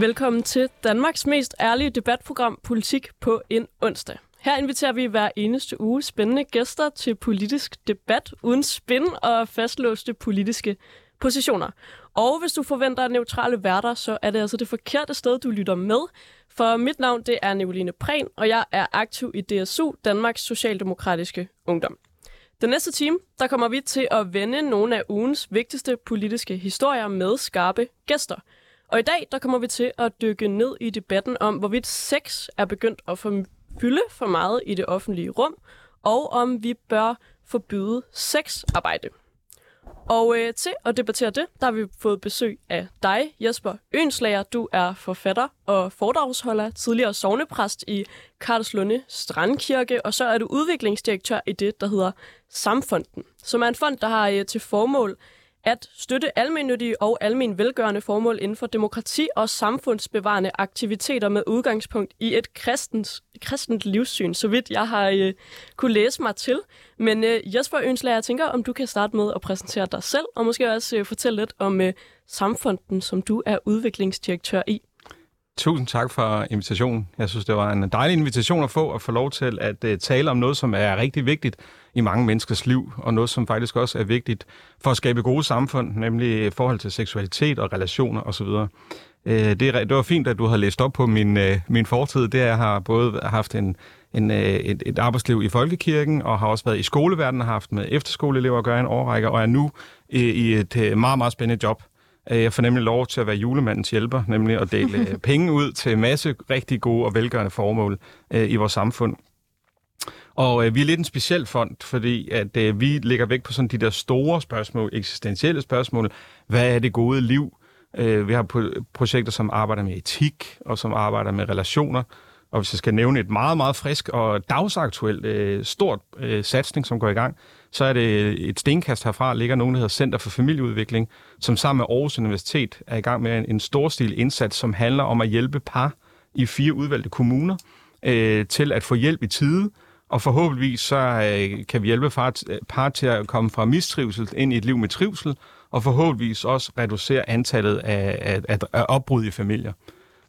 Velkommen til Danmarks mest ærlige debatprogram Politik på en onsdag. Her inviterer vi hver eneste uge spændende gæster til politisk debat uden spin og fastlåste politiske positioner. Og hvis du forventer neutrale værter, så er det altså det forkerte sted, du lytter med. For mit navn det er Nicoline Prehn, og jeg er aktiv i DSU, Danmarks Socialdemokratiske Ungdom. Den næste time, der kommer vi til at vende nogle af ugens vigtigste politiske historier med skarpe gæster. Og i dag, der kommer vi til at dykke ned i debatten om, hvorvidt sex er begyndt at fylde for meget i det offentlige rum, og om vi bør forbyde sexarbejde. Og øh, til at debattere det, der har vi fået besøg af dig, Jesper Ønslager. Du er forfatter og foredragsholder, tidligere sovnepræst i Karlslunde Strandkirke, og så er du udviklingsdirektør i det, der hedder Samfonden, som er en fond, der har øh, til formål at støtte almennyttige og almen velgørende formål inden for demokrati og samfundsbevarende aktiviteter med udgangspunkt i et kristens, kristent livssyn, så vidt jeg har øh, kunne læse mig til. Men øh, Jesper Ønslager, jeg tænker, om du kan starte med at præsentere dig selv, og måske også øh, fortælle lidt om øh, Samfunden, som du er udviklingsdirektør i. Tusind tak for invitationen. Jeg synes, det var en dejlig invitation at få, at få lov til at øh, tale om noget, som er rigtig vigtigt i mange menneskers liv, og noget, som faktisk også er vigtigt for at skabe gode samfund, nemlig forhold til seksualitet og relationer osv. Øh, det, det var fint, at du har læst op på min, øh, min fortid. Det er, jeg har både haft en, en, øh, et, et arbejdsliv i folkekirken, og har også været i skoleverdenen, har haft med efterskoleelever at gøre en årrække, og er nu i, i et meget, meget spændende job jeg får nemlig lov til at være julemandens hjælper, nemlig at dele penge ud til en masse rigtig gode og velgørende formål i vores samfund. Og øh, vi er lidt en speciel fond, fordi at øh, vi lægger vægt på sådan de der store spørgsmål, eksistentielle spørgsmål. Hvad er det gode liv? Øh, vi har pro- projekter, som arbejder med etik og som arbejder med relationer. Og hvis jeg skal nævne et meget, meget frisk og dagsaktuelt øh, stort øh, satsning, som går i gang, så er det øh, et stenkast herfra, ligger nogen, der hedder Center for Familieudvikling, som sammen med Aarhus Universitet er i gang med en, en storstil indsats, som handler om at hjælpe par i fire udvalgte kommuner øh, til at få hjælp i tide, og forhåbentligvis så øh, kan vi hjælpe par, øh, par til at komme fra mistrivsel ind i et liv med trivsel, og forhåbentligvis også reducere antallet af, af, af, af opbrud i familier.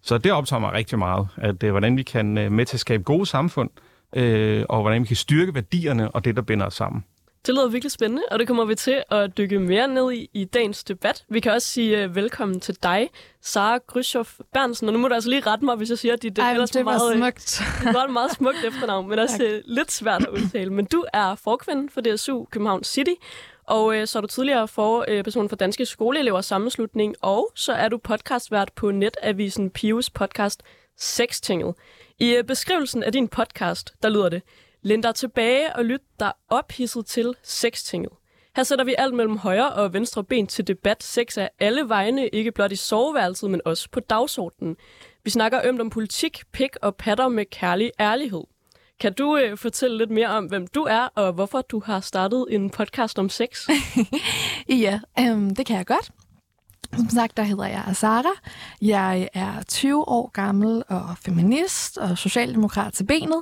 Så det optager mig rigtig meget, at øh, hvordan vi kan øh, med til at skabe gode samfund, øh, og hvordan vi kan styrke værdierne og det, der binder os sammen. Det lyder virkelig spændende, og det kommer vi til at dykke mere ned i i dagens debat. Vi kan også sige uh, velkommen til dig, Sara Gryshoff Bernsen. Og nu må du altså lige rette mig, hvis jeg siger, at dit Ej, det var meget, smukt. det var et meget smukt efternavn, men også uh, lidt svært at udtale. Men du er forkvinde for DSU København City, og uh, så er du tidligere for uh, person for Danske Skoleelevers Sammenslutning, og så er du podcastvært på netavisen Pius podcast Sextinget. I uh, beskrivelsen af din podcast, der lyder det, Læn dig tilbage og lyt dig ophidset til sextinget. Her sætter vi alt mellem højre og venstre ben til debat. Sex er alle vegne, ikke blot i soveværelset, men også på dagsordenen. Vi snakker ømt om politik, pik og patter med kærlig ærlighed. Kan du øh, fortælle lidt mere om, hvem du er, og hvorfor du har startet en podcast om sex? ja, øhm, det kan jeg godt. Som sagt, der hedder jeg Sara. Jeg er 20 år gammel og feminist og socialdemokrat til benet.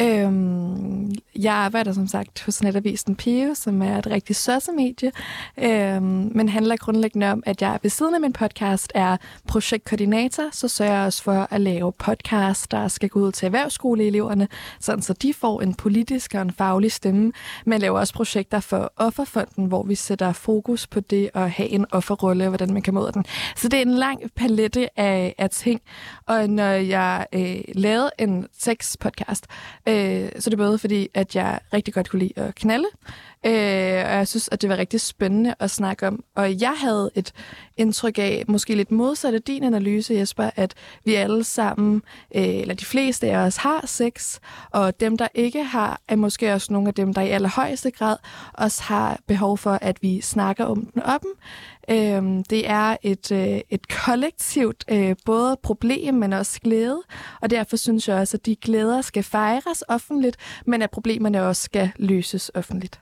Øhm, jeg arbejder som sagt hos netavisen Pio, som er et rigtig sossemedie, øhm, men handler grundlæggende om, at jeg ved siden af min podcast er projektkoordinator, så sørger jeg også for at lave podcast, der skal gå ud til erhvervsskoleeleverne, sådan så de får en politisk og en faglig stemme, men laver også projekter for Offerfonden, hvor vi sætter fokus på det at have en offerrolle, hvordan man kan møde den. Så det er en lang palette af, af ting. Og når jeg øh, lavede en sex-podcast, øh, så er det både fordi, at jeg rigtig godt kunne lide at knalde, øh, og jeg synes, at det var rigtig spændende at snakke om. Og jeg havde et indtryk af, måske lidt modsat af din analyse, Jesper, at vi alle sammen, øh, eller de fleste af os, har sex, og dem, der ikke har, er måske også nogle af dem, der i allerhøjeste grad også har behov for, at vi snakker om den åben. Øhm, det er et, øh, et kollektivt øh, både problem, men også glæde, og derfor synes jeg også, at de glæder skal fejres offentligt, men at problemerne også skal løses offentligt.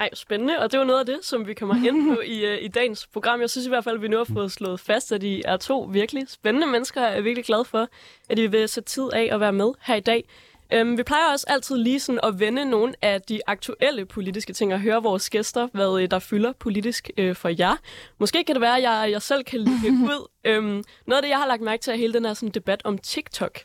Ej, spændende, og det var noget af det, som vi kommer ind på i, øh, i dagens program. Jeg synes i hvert fald, at vi nu har fået slået fast, at I er to virkelig spændende mennesker. Jeg er virkelig glad for, at I vil sætte tid af at være med her i dag. Øhm, vi plejer også altid lige sådan at vende nogle af de aktuelle politiske ting og høre vores gæster, hvad øh, der fylder politisk øh, for jer. Måske kan det være, at jeg, jeg selv kan lægge ud. Øhm, noget af det, jeg har lagt mærke til, er hele den her sådan, debat om TikTok.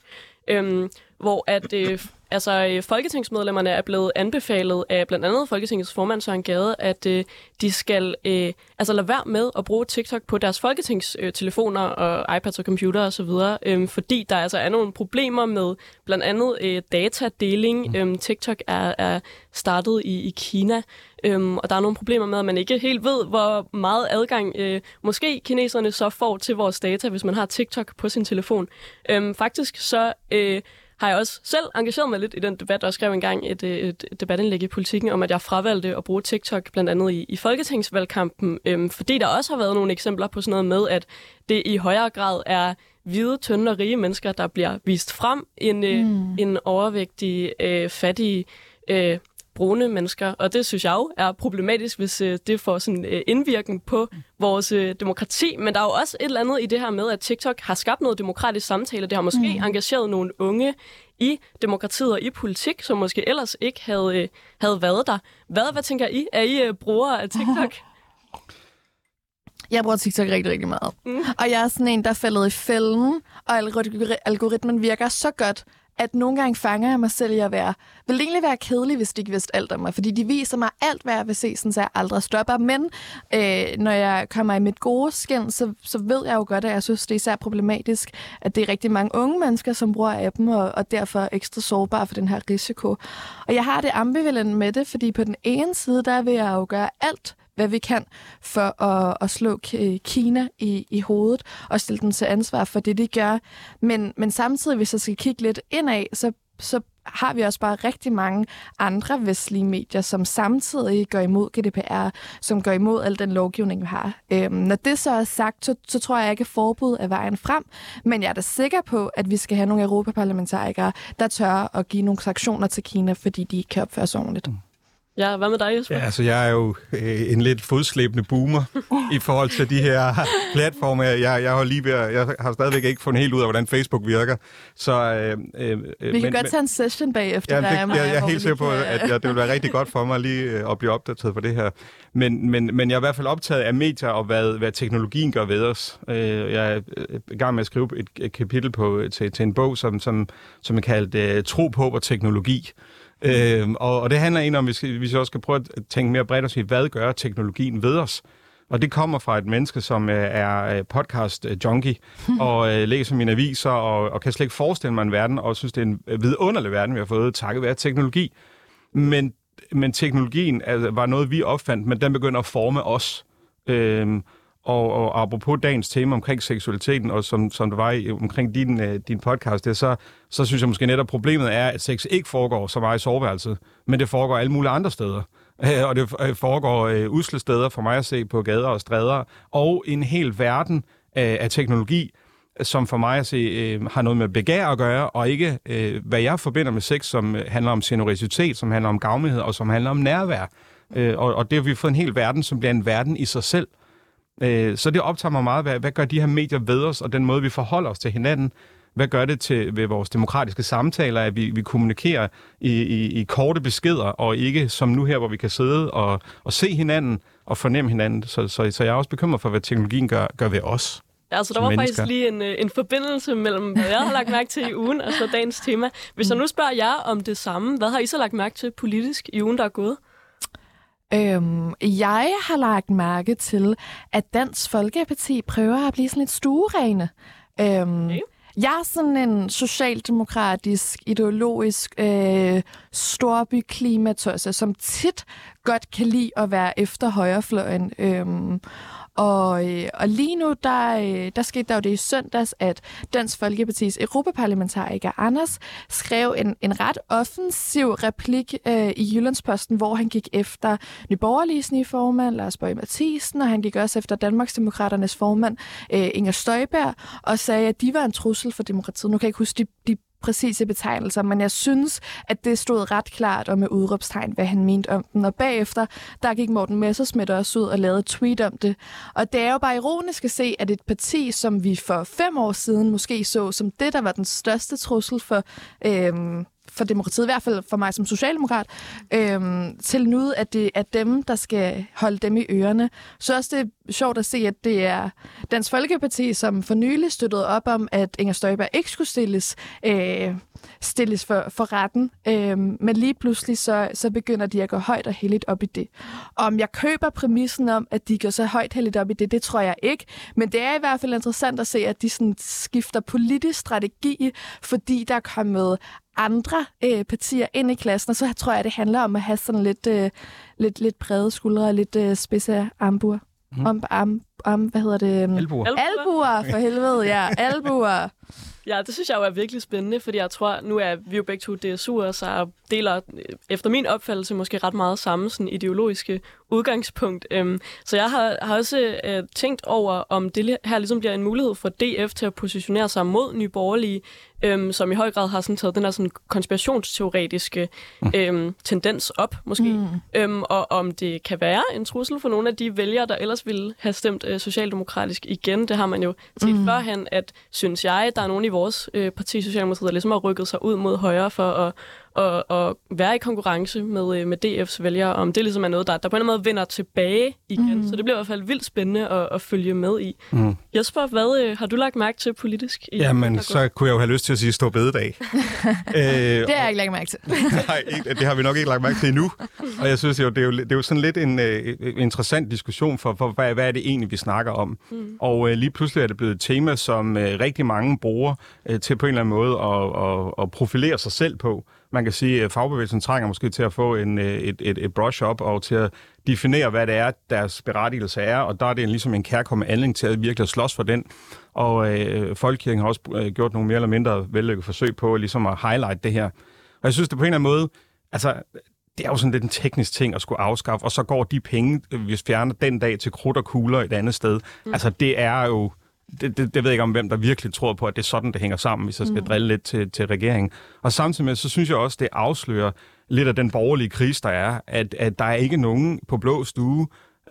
Øhm, hvor at øh, altså, øh, folketingsmedlemmerne er blevet anbefalet af blandt andet Folketingets formand Søren Gade, at øh, de skal øh, altså lade være med at bruge TikTok på deres folketingstelefoner og iPads og computer osv., øh, fordi der altså er nogle problemer med blandt andet øh, datadeling. Øh, TikTok er, er startet i, i Kina, Øhm, og der er nogle problemer med, at man ikke helt ved, hvor meget adgang øh, måske kineserne så får til vores data, hvis man har TikTok på sin telefon. Øhm, faktisk så øh, har jeg også selv engageret mig lidt i den debat, og skrev engang et, øh, et debatindlæg i politikken om, at jeg fravalgte at bruge TikTok blandt andet i, i folketingsvalgkampen, øhm, fordi der også har været nogle eksempler på sådan noget med, at det i højere grad er hvide, tynde og rige mennesker, der bliver vist frem, end, øh, mm. en overvægtig, øh, fattige øh, brune mennesker, og det synes jeg jo er problematisk, hvis øh, det får sådan øh, indvirkning på vores øh, demokrati. Men der er jo også et eller andet i det her med, at TikTok har skabt noget demokratisk samtale. Det har måske mm. engageret nogle unge i demokratiet og i politik, som måske ellers ikke havde, øh, havde været der. Hvad, hvad tænker I? Er I øh, brugere af TikTok? Jeg bruger TikTok rigtig, rigtig meget. Mm. Og jeg er sådan en, der er faldet i fælden, og algoritmen virker så godt, at nogle gange fanger jeg mig selv i at være, vil egentlig være kedelig, hvis de ikke vidste alt om mig, fordi de viser mig alt, hvad jeg vil se, sådan så jeg aldrig stopper. Men øh, når jeg kommer i mit gode skin, så, så ved jeg jo godt, at jeg synes, det er især problematisk, at det er rigtig mange unge mennesker, som bruger appen, og, og derfor er ekstra sårbare for den her risiko. Og jeg har det ambivalent med det, fordi på den ene side, der vil jeg jo gøre alt, hvad vi kan for at, at slå Kina i, i hovedet og stille dem til ansvar for det, de gør. Men, men samtidig, hvis jeg skal kigge lidt indad, så, så har vi også bare rigtig mange andre vestlige medier, som samtidig går imod GDPR, som går imod al den lovgivning, vi har. Øhm, når det så er sagt, så, så tror jeg ikke, at forbud er vejen frem, men jeg er da sikker på, at vi skal have nogle europaparlamentarikere, der tør at give nogle sanktioner til Kina, fordi de ikke kan opføre sig ordentligt. Mm. Ja, hvad med dig, Jesper? Ja, altså, jeg er jo øh, en lidt fodslæbende boomer i forhold til de her platforme. Jeg, jeg, har lige ved, jeg har stadigvæk ikke fundet helt ud af, hvordan Facebook virker. Så, øh, øh, Vi kan men, godt tage en session bagefter. Ja, det, jeg, jeg, jeg er helt sikker på, at jeg, det vil være rigtig godt for mig lige øh, at blive opdateret på det her. Men, men, men jeg er i hvert fald optaget af medier og hvad, hvad teknologien gør ved os. Øh, jeg er i gang med at skrive et, et kapitel på, til, til en bog, som, som, som er kaldt øh, Tro på og teknologi. Øh, og, og det handler egentlig om, at vi, skal, vi også skal prøve at tænke mere bredt og sige, hvad gør teknologien ved os? Og det kommer fra et menneske, som øh, er podcast-junkie og øh, læser mine aviser og, og kan slet ikke forestille mig en verden, og synes, det er en vidunderlig verden, vi har fået takket være teknologi. Men, men teknologien altså, var noget, vi opfandt, men den begynder at forme os. Øhm, og, og apropos dagens tema omkring seksualiteten, og som, som det var i, omkring din, øh, din podcast, det, så, så synes jeg måske netop, problemet er, at sex ikke foregår så meget i soveværelset, men det foregår alle mulige andre steder. Og det øh, foregår øh, usle steder for mig at se på gader og stræder, og en hel verden øh, af teknologi, som for mig at se øh, har noget med begær at gøre, og ikke øh, hvad jeg forbinder med sex, som handler om generositet, som handler om gavmighed, og som handler om nærvær. Øh, og, og det har vi fået en hel verden, som bliver en verden i sig selv. Øh, så det optager mig meget, hvad, hvad gør de her medier ved os, og den måde, vi forholder os til hinanden. Hvad gør det til ved vores demokratiske samtaler, at vi, vi kommunikerer i, i, i korte beskeder, og ikke som nu her, hvor vi kan sidde og, og se hinanden og fornemme hinanden. Så, så, så jeg er også bekymret for, hvad teknologien gør, gør ved os. Ja, altså, der var mennesker. faktisk lige en, øh, en forbindelse mellem, hvad jeg har lagt mærke til i ugen, og så dagens tema. Hvis jeg nu spørger jer om det samme, hvad har I så lagt mærke til politisk i ugen, der er gået? Øhm, jeg har lagt mærke til, at Dansk Folkeparti prøver at blive sådan lidt stuerene. Øhm, okay. Jeg er sådan en socialdemokratisk, ideologisk øh, storbyklimatosse, som tit godt kan lide at være efter højrefløjen. Øhm, og, øh, og lige nu, der, øh, der skete der jo det i søndags, at Dansk Folkepartis europaparlamentariker Anders skrev en, en ret offensiv replik øh, i Jyllandsposten, hvor han gik efter Nyborgerliges nye formand, Lars Borg Mathisen, og han gik også efter Danmarksdemokraternes formand, øh, Inger Støjberg, og sagde, at de var en trussel for demokratiet. Nu kan jeg ikke huske de, de præcise betegnelser, men jeg synes, at det stod ret klart og med udråbstegn, hvad han mente om den. Og bagefter, der gik Morten Messersmith også ud og lavede et tweet om det. Og det er jo bare ironisk at se, at et parti, som vi for fem år siden måske så som det, der var den største trussel for, øh, for demokratiet, i hvert fald for mig som socialdemokrat, øhm, til nu, at det er dem, der skal holde dem i ørerne. Så også det er sjovt at se, at det er Dansk Folkeparti, som for nylig støttede op om, at Inger Støjberg ikke skulle stilles, øh, stilles for, for retten. Øh, men lige pludselig så, så begynder de at gå højt og heldigt op i det. Om jeg køber præmissen om, at de går så højt heldigt op i det, det tror jeg ikke. Men det er i hvert fald interessant at se, at de sådan skifter politisk strategi, fordi der er kommet andre øh, partier ind i klassen, og så tror jeg, det handler om at have sådan lidt, øh, lidt, lidt brede skuldre og lidt øh, spidse armbuer. Mm. Om, arm, arm, hvad hedder det? Albuer. Albuer, for helvede, ja. Albuer. Ja, det synes jeg jo er virkelig spændende, fordi jeg tror, nu er vi jo begge to DSU'er, så deler øh, efter min opfattelse måske ret meget samme sådan ideologiske udgangspunkt. Øhm, så jeg har, har også øh, tænkt over, om det her ligesom bliver en mulighed for DF til at positionere sig mod Nye Borgerlige, øhm, som i høj grad har sådan taget den her sådan konspirationsteoretiske mm. øhm, tendens op, måske. Mm. Øhm, og om det kan være en trussel for nogle af de vælgere, der ellers ville have stemt øh, socialdemokratisk igen. Det har man jo set mm. førhen, at synes jeg, der er nogle i vores øh, parti, Socialdemokratiet, der ligesom har rykket sig ud mod højre for at at, at være i konkurrence med, øh, med DF's vælgere, om det ligesom er noget, der, der på en måde vender tilbage igen. Mm. Så det bliver i hvert fald vildt spændende at, at følge med i. Mm. Jesper, hvad øh, har du lagt mærke til politisk? I Jamen, så kunne jeg jo have lyst til at sige stå bededag. øh, det har jeg ikke lagt mærke til. nej, det har vi nok ikke lagt mærke til endnu. Og jeg synes jo, det er jo, det er jo sådan lidt en uh, interessant diskussion for, for hvad, hvad er det egentlig, vi snakker om. Mm. Og uh, lige pludselig er det blevet et tema, som uh, rigtig mange bruger uh, til på en eller anden måde at, at, at profilere sig selv på man kan sige, at fagbevægelsen trænger måske til at få en, øh, et, et, et brush-up og til at definere, hvad det er, deres berettigelse er, og der er det ligesom en kærkommende anledning til at virkelig slås for den. Og øh, Folkekirken har også øh, gjort nogle mere eller mindre vellykkede forsøg på ligesom at highlight det her. Og jeg synes, det på en eller anden måde, altså, det er jo sådan lidt en teknisk ting at skulle afskaffe, og så går de penge, øh, vi fjerner den dag til krudt og kugler et andet sted. Mm. Altså, det er jo det, det, det ved jeg ikke om, hvem der virkelig tror på, at det er sådan, det hænger sammen, hvis jeg skal mm. drille lidt til, til regeringen. Og samtidig med, så synes jeg også, det afslører lidt af den borgerlige krise, der er, at, at der er ikke nogen på blå stue,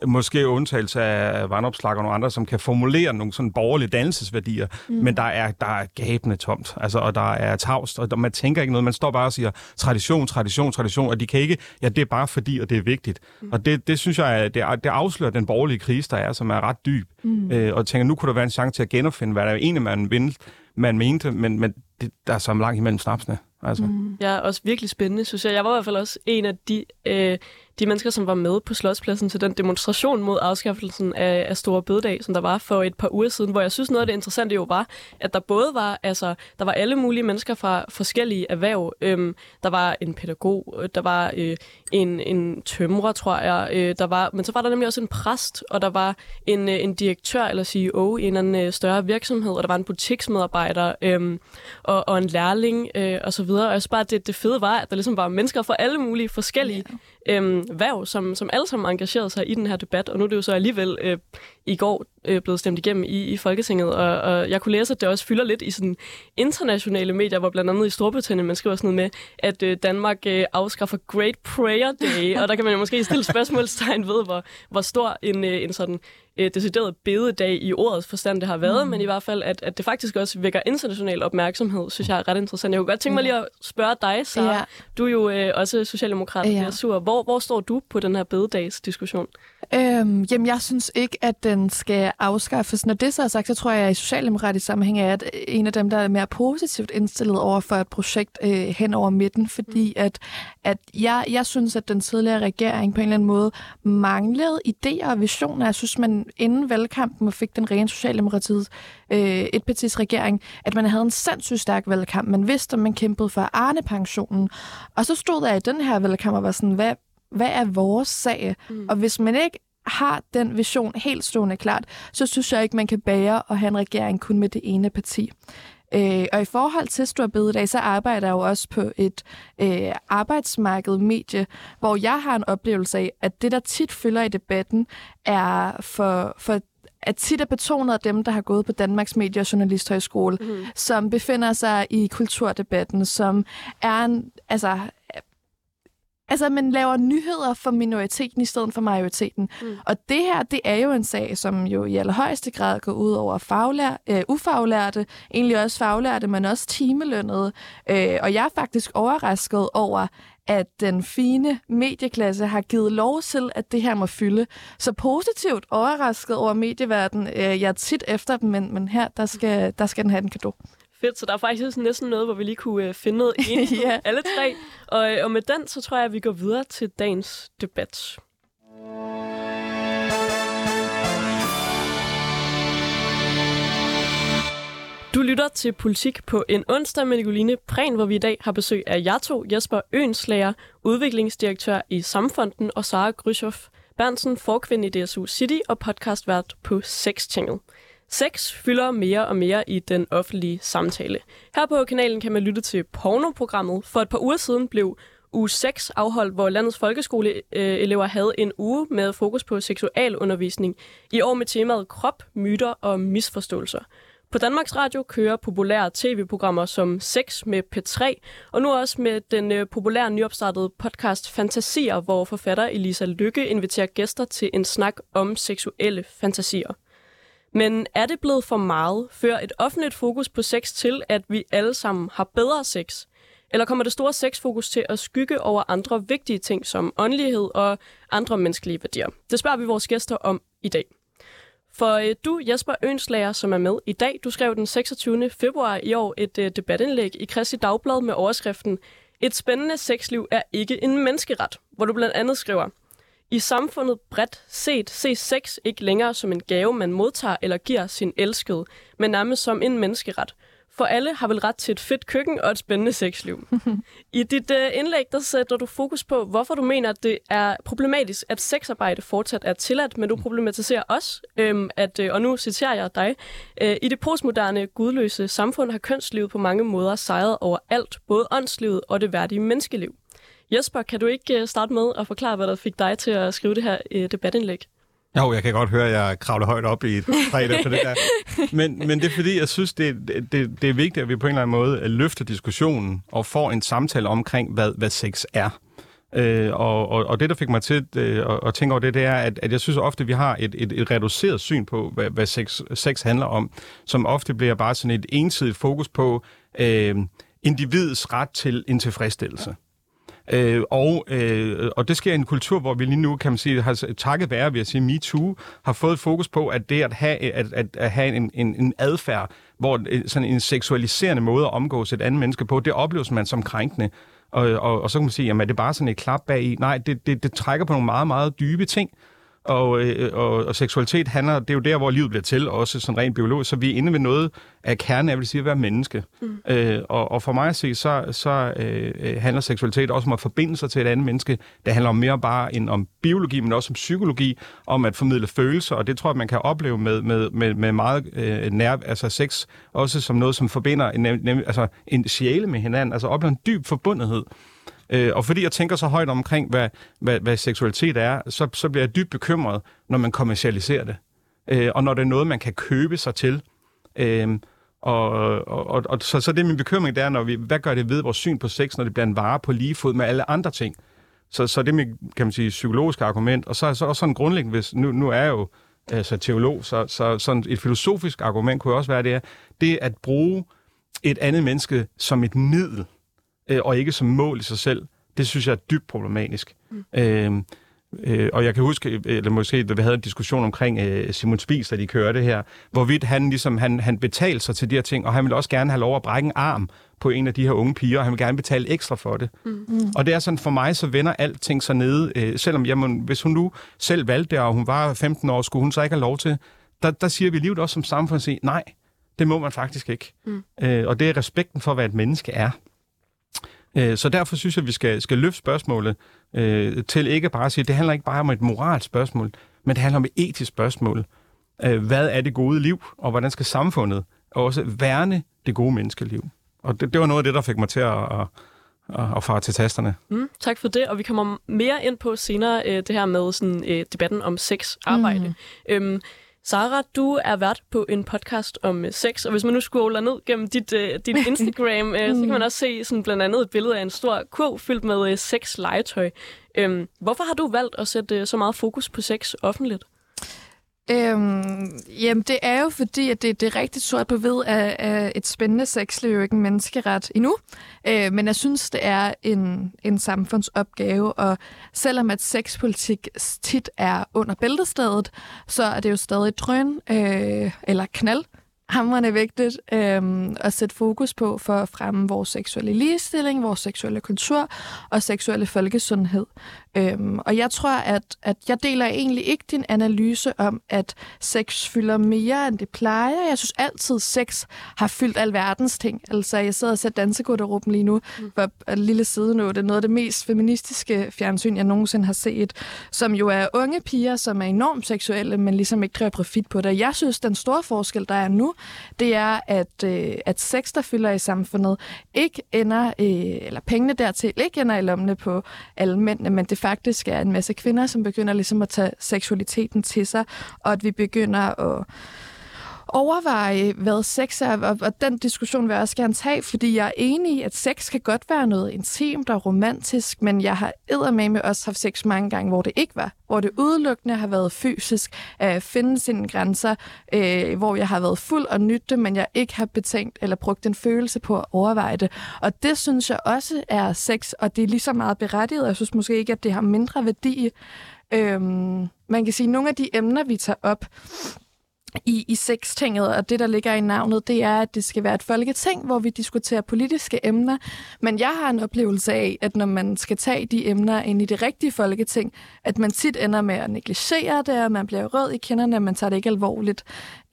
måske undtagelse af vandopslag og nogle andre, som kan formulere nogle sådan borgerlige dannelsesværdier, mm. men der er, der er gabende tomt, altså, og der er tavst, og der, man tænker ikke noget, man står bare og siger tradition, tradition, tradition, og de kan ikke, ja, det er bare fordi, og det er vigtigt. Mm. Og det, det synes jeg, det, det afslører den borgerlige krise, der er, som er ret dyb, mm. øh, og tænker, nu kunne der være en chance til at genopfinde, hvad der egentlig man, man mente, men, men det, der er så langt imellem snapsene. Altså. Mm. Ja, også virkelig spændende, synes jeg. Jeg var i hvert fald også en af de, øh, de mennesker, som var med på Slotspladsen til den demonstration mod afskaffelsen af, af Store Bødedag, som der var for et par uger siden, hvor jeg synes noget af det interessante jo var, at der både var, altså, der var alle mulige mennesker fra forskellige erhverv. Øhm, der var en pædagog, øh, der var øh, en, en tømrer, tror jeg, øh, der var, men så var der nemlig også en præst, og der var en, øh, en direktør eller CEO i en eller anden øh, større virksomhed, og der var en butiksmedarbejder øh, og, og en lærling øh, og så videre. Og jeg synes bare, at det, det fede var, at der ligesom var mennesker fra alle mulige forskellige øhm, øh, værv, som, som alle sammen engagerede sig i den her debat, og nu er det jo så alligevel øh, i går øh, blevet stemt igennem i, i Folketinget, og, og jeg kunne læse, at det også fylder lidt i sådan internationale medier, hvor blandt andet i Storbritannien, man skriver sådan noget med, at øh, Danmark øh, afskaffer Great Prayer Day, og der kan man jo måske stille spørgsmålstegn ved, hvor, hvor stor en, øh, en sådan øh, decideret bededag i ordets forstand det har været, mm. men i hvert fald, at, at det faktisk også vækker international opmærksomhed, synes jeg er ret interessant. Jeg kunne godt tænke mig lige at spørge dig, så ja. du er jo øh, også socialdemokrat ja. sur. Hvor, hvor står du på den her bededagsdiskussion? Øhm, jamen, jeg synes ikke, at den skal afskaffes. Når det så er sagt, så tror jeg, at i socialdemokratisk sammenhæng er at en af dem, der er mere positivt indstillet over for et projekt øh, hen over midten, fordi mm. at, at jeg, jeg synes, at den tidligere regering på en eller anden måde manglede idéer og visioner. Jeg synes, man inden valgkampen fik den rene socialdemokratiet øh, et partis regering, at man havde en sindssygt stærk valgkamp. Man vidste, at man kæmpede for Arne-pensionen. Og så stod der i den her valgkamp og var sådan, hvad, hvad er vores sag? Mm. Og hvis man ikke har den vision helt stående klart, så synes jeg ikke, man kan bære at have en regering kun med det ene parti. Øh, og i forhold til Stor Bededag, så arbejder jeg jo også på et øh, arbejdsmarked medie, hvor jeg har en oplevelse af, at det, der tit fylder i debatten, er for, for at tit er betonet af dem, der har gået på Danmarks Medie- og Journalisthøjskole, mm. som befinder sig i kulturdebatten, som er en, altså, Altså, man laver nyheder for minoriteten i stedet for majoriteten. Mm. Og det her, det er jo en sag, som jo i allerhøjeste grad går ud over faglær, øh, ufaglærte, egentlig også faglærte, men også timelønnede. Øh, og jeg er faktisk overrasket over, at den fine medieklasse har givet lov til, at det her må fylde. Så positivt overrasket over medieverden. Øh, jeg er tit efter dem, men, men her, der skal, der skal den have en kado. Fedt, så der er faktisk næsten noget, hvor vi lige kunne øh, finde noget ind ja. alle tre. Og, øh, og med den, så tror jeg, at vi går videre til dagens debat. Du lytter til Politik på en onsdag med Nicoline Prehn, hvor vi i dag har besøg af jer to, Jesper Øenslager, udviklingsdirektør i Samfonden, og Sara Gryshoff Bernsen, forkvinde i DSU City og podcastvært på Sex Channel. Sex fylder mere og mere i den offentlige samtale. Her på kanalen kan man lytte til pornoprogrammet. For et par uger siden blev uge 6 afholdt, hvor landets folkeskoleelever havde en uge med fokus på seksualundervisning. I år med temaet krop, myter og misforståelser. På Danmarks Radio kører populære tv-programmer som Sex med P3, og nu også med den øh, populære nyopstartede podcast Fantasier, hvor forfatter Elisa Lykke inviterer gæster til en snak om seksuelle fantasier. Men er det blevet for meget? Fører et offentligt fokus på sex til, at vi alle sammen har bedre sex? Eller kommer det store sexfokus til at skygge over andre vigtige ting som åndelighed og andre menneskelige værdier? Det spørger vi vores gæster om i dag. For øh, du, Jesper Ønslager, som er med i dag, du skrev den 26. februar i år et øh, debatindlæg i Kristi Dagblad med overskriften Et spændende sexliv er ikke en menneskeret, hvor du blandt andet skriver, i samfundet bredt set ses sex ikke længere som en gave, man modtager eller giver sin elskede, men nærmest som en menneskeret. For alle har vel ret til et fedt køkken og et spændende sexliv. I dit uh, indlæg, der sætter du fokus på, hvorfor du mener, at det er problematisk, at sexarbejde fortsat er tilladt, men du problematiserer også, øhm, at, øh, og nu citerer jeg dig, øh, i det postmoderne, gudløse samfund har kønslivet på mange måder sejret over alt, både åndslivet og det værdige menneskeliv. Jesper, kan du ikke øh, starte med at forklare, hvad der fik dig til at skrive det her øh, debatindlæg? Jo, jeg kan godt høre, at jeg kravler højt op i et fredag for det der. Men, men det er fordi, jeg synes, det, det, det er vigtigt, at vi på en eller anden måde øh, løfter diskussionen og får en samtale omkring, hvad, hvad sex er. Øh, og, og, og det, der fik mig til øh, at, at tænke over det, det er, at, at jeg synes ofte, vi har et, et, et reduceret syn på, hvad, hvad sex, sex handler om, som ofte bliver bare sådan et ensidigt fokus på øh, individets ret til en tilfredsstillelse. Øh, og, øh, og det sker i en kultur, hvor vi lige nu, kan man sige, har takket være, vil jeg sige, MeToo, har fået fokus på, at det at have, at, at, at have en, en, en adfærd, hvor sådan en seksualiserende måde at omgås et andet menneske på, det opleves man som krænkende. Og, og, og så kan man sige, jamen er det bare sådan et klap bag i? Nej, det, det, det trækker på nogle meget, meget dybe ting. Og, øh, og, og seksualitet handler, det er jo der, hvor livet bliver til, også sådan rent biologisk. Så vi er inde ved noget af kernen, jeg vil sige, at være menneske. Mm. Øh, og, og for mig at se, så, så øh, handler seksualitet også om at forbinde sig til et andet menneske. Det handler om mere bare end om biologi, men også om psykologi, om at formidle følelser, og det tror jeg, man kan opleve med, med, med, med meget øh, nær, altså sex, også som noget, som forbinder en, nem, altså en sjæle med hinanden, altså oplever en dyb forbundethed. Øh, og fordi jeg tænker så højt omkring, hvad, hvad, hvad seksualitet er, så, så bliver jeg dybt bekymret, når man kommercialiserer det. Øh, og når det er noget, man kan købe sig til. Øh, og, og, og, og så, så det er min bekymring, der, når vi, hvad gør det ved vores syn på sex, når det bliver en vare på lige fod med alle andre ting? Så, så det er mit, kan man sige, psykologiske argument. Og så er så også sådan grundlæggende, hvis nu, nu er jeg jo altså, teolog, så, så sådan et filosofisk argument kunne også være det, det at bruge et andet menneske som et middel øh, og ikke som mål i sig selv, det synes jeg er dybt problematisk. Mm. Øh, Øh, og jeg kan huske, eller måske, da vi havde en diskussion omkring øh, Simon Spies, da de kørte her, hvorvidt han ligesom, han, han betalte sig til de her ting, og han ville også gerne have lov at brække en arm på en af de her unge piger, og han vil gerne betale ekstra for det. Mm. Og det er sådan, for mig så vender alting sig nede, øh, selvom jamen, hvis hun nu selv valgte det, og hun var 15 år, skulle hun så ikke have lov til, der, der siger vi livet også som samfund at sige, nej, det må man faktisk ikke. Mm. Øh, og det er respekten for, hvad et menneske er. Øh, så derfor synes jeg, at vi skal, skal løfte spørgsmålet øh, til ikke bare at sige, at det handler ikke bare om et moralsk spørgsmål, men det handler om et etisk spørgsmål. Øh, hvad er det gode liv, og hvordan skal samfundet også værne det gode menneskeliv? Og det, det var noget af det, der fik mig til at, at, at, at fare til tasterne. Mm, tak for det, og vi kommer mere ind på senere øh, det her med sådan, øh, debatten om sex arbejde. Mm. Øhm, Sara, du er vært på en podcast om uh, sex, og hvis man nu scroller ned gennem dit, uh, dit Instagram, uh, så kan man også se sådan blandt andet et billede af en stor kurv fyldt med uh, sex-legetøj. Um, hvorfor har du valgt at sætte uh, så meget fokus på sex offentligt? Øhm, jamen, det er jo fordi, at det, det er rigtig sort på ved, at, at et spændende sexliv jo ikke en menneskeret endnu. Øh, men jeg synes, det er en, en samfundsopgave, og selvom at sexpolitik tit er under bæltestedet, så er det jo stadig drøn øh, eller knald hamrende vigtigt øh, at sætte fokus på for at fremme vores seksuelle ligestilling, vores seksuelle kultur og seksuelle folkesundhed. Øhm, og jeg tror, at, at jeg deler egentlig ikke din analyse om, at sex fylder mere, end det plejer. Jeg synes altid, sex har fyldt alverdens ting. Altså, jeg sidder og ser Dansegutteruppen lige nu, mm. en lille side nu. Det er noget af det mest feministiske fjernsyn, jeg nogensinde har set, som jo er unge piger, som er enormt seksuelle, men ligesom ikke driver profit på det. Jeg synes, den store forskel, der er nu, det er, at, øh, at sex, der fylder i samfundet, ikke ender, øh, eller pengene dertil ikke ender i lommene på alle mændene, men det faktisk er en masse kvinder, som begynder ligesom at tage seksualiteten til sig, og at vi begynder at overveje, hvad sex er, og, og den diskussion vil jeg også gerne tage, fordi jeg er enig i, at sex kan godt være noget intimt og romantisk, men jeg har med også haft sex mange gange, hvor det ikke var. Hvor det udelukkende har været fysisk, at finde sine grænser, øh, hvor jeg har været fuld og nytte, men jeg ikke har betænkt eller brugt en følelse på at overveje det. Og det synes jeg også er sex, og det er lige så meget berettiget. Jeg synes måske ikke, at det har mindre værdi. Øhm, man kan sige, at nogle af de emner, vi tager op, i, i sextinget, og det, der ligger i navnet, det er, at det skal være et folketing, hvor vi diskuterer politiske emner. Men jeg har en oplevelse af, at når man skal tage de emner ind i det rigtige folketing, at man tit ender med at negligere det, og man bliver rød i kinderne, og man tager det ikke alvorligt.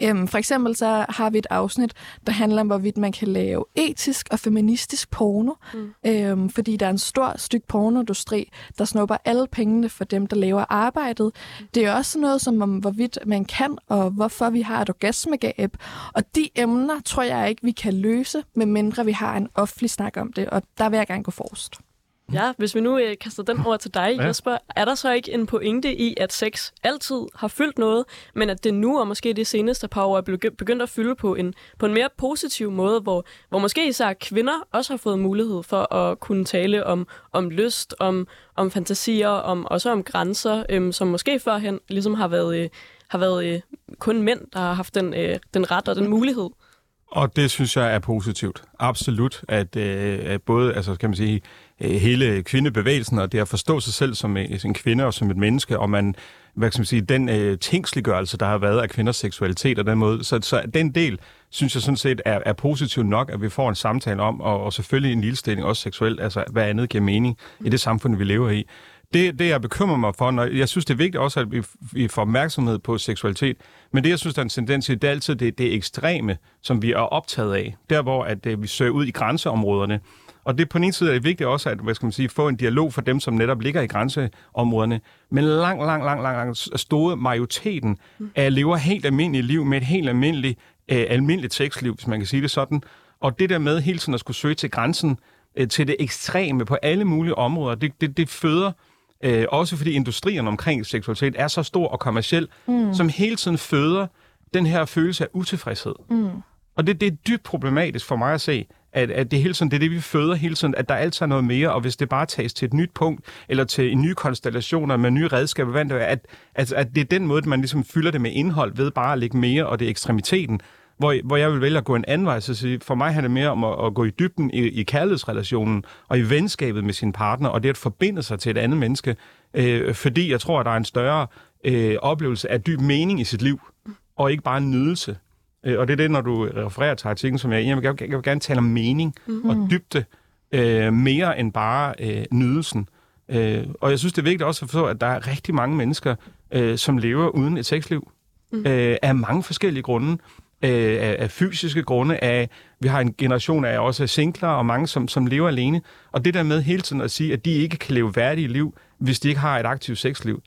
Øhm, for eksempel så har vi et afsnit, der handler om, hvorvidt man kan lave etisk og feministisk porno. Mm. Øhm, fordi der er en stor stykke pornoindustri, der snupper alle pengene for dem, der laver arbejdet. Mm. Det er også noget som om, hvorvidt man kan, og hvorfor vi har et orgasmegab. Og de emner tror jeg ikke, vi kan løse, medmindre vi har en offentlig snak om det. Og der vil jeg gerne gå forrest. Ja, hvis vi nu øh, kaster den over til dig, ja. Jesper, er der så ikke en pointe i, at sex altid har fyldt noget, men at det nu og måske det seneste par år er begyndt at fylde på en, på en mere positiv måde, hvor, hvor måske især kvinder også har fået mulighed for at kunne tale om, om lyst, om, om fantasier, om, også om grænser, øhm, som måske førhen ligesom har været, øh, har været øh, kun mænd, der har haft den, øh, den ret og den mulighed. Og det synes jeg er positivt. Absolut, at, øh, at både, altså kan man sige, øh, hele kvindebevægelsen, og det at forstå sig selv som øh, en kvinde og som et menneske, og man, hvad kan man sige, den øh, tingsliggørelse, der har været af kvinders seksualitet og den måde. Så, så den del, synes jeg sådan set er, er positivt nok, at vi får en samtale om, og, og selvfølgelig en ligestilling også seksuelt, altså hvad andet giver mening i det samfund, vi lever i. Det, det jeg bekymrer mig for, når, jeg synes, det er vigtigt også, at vi, vi får opmærksomhed på seksualitet, men det, jeg synes, der er en tendens til, det er altid det, det ekstreme, som vi er optaget af. Der, hvor at, at øh, vi søger ud i grænseområderne. Og det på den ene side er det vigtigt også at hvad skal man sige, få en dialog for dem, som netop ligger i grænseområderne. Men lang, lang, lang, lang, lang store majoriteten af lever helt almindeligt liv med et helt almindeligt, øh, almindeligt sexliv, hvis man kan sige det sådan. Og det der med hele tiden at skulle søge til grænsen, øh, til det ekstreme på alle mulige områder, det, det, det føder Øh, også fordi industrien omkring seksualitet er så stor og kommersiel, mm. som hele tiden føder den her følelse af utilfredshed. Mm. Og det, det er dybt problematisk for mig at se, at, at det hele tiden, det er det, vi føder hele tiden, at der altid er noget mere, og hvis det bare tages til et nyt punkt, eller til en ny konstellationer med nye redskaber, at, at, at det er den måde, man ligesom fylder det med indhold ved bare at lægge mere, og det er ekstremiteten, hvor, hvor jeg vil vælge at gå en anden vej, så sige, for mig handler det mere om at, at gå i dybden i, i kærlighedsrelationen og i venskabet med sin partner, og det at forbinde sig til et andet menneske, øh, fordi jeg tror, at der er en større øh, oplevelse af dyb mening i sit liv, og ikke bare en nydelse. Øh, og det er det, når du refererer til artiklen, som jeg, jeg, vil, jeg vil gerne tale om mening mm-hmm. og dybde, øh, mere end bare øh, nydelsen. Øh, og jeg synes, det er vigtigt også at forstå, at der er rigtig mange mennesker, øh, som lever uden et sexliv, mm. øh, af mange forskellige grunde øh, af, af fysiske grunde, af vi har en generation af også singler og mange, som, som lever alene. Og det der med hele tiden at sige, at de ikke kan leve værdige liv, hvis de ikke har et aktivt sexliv,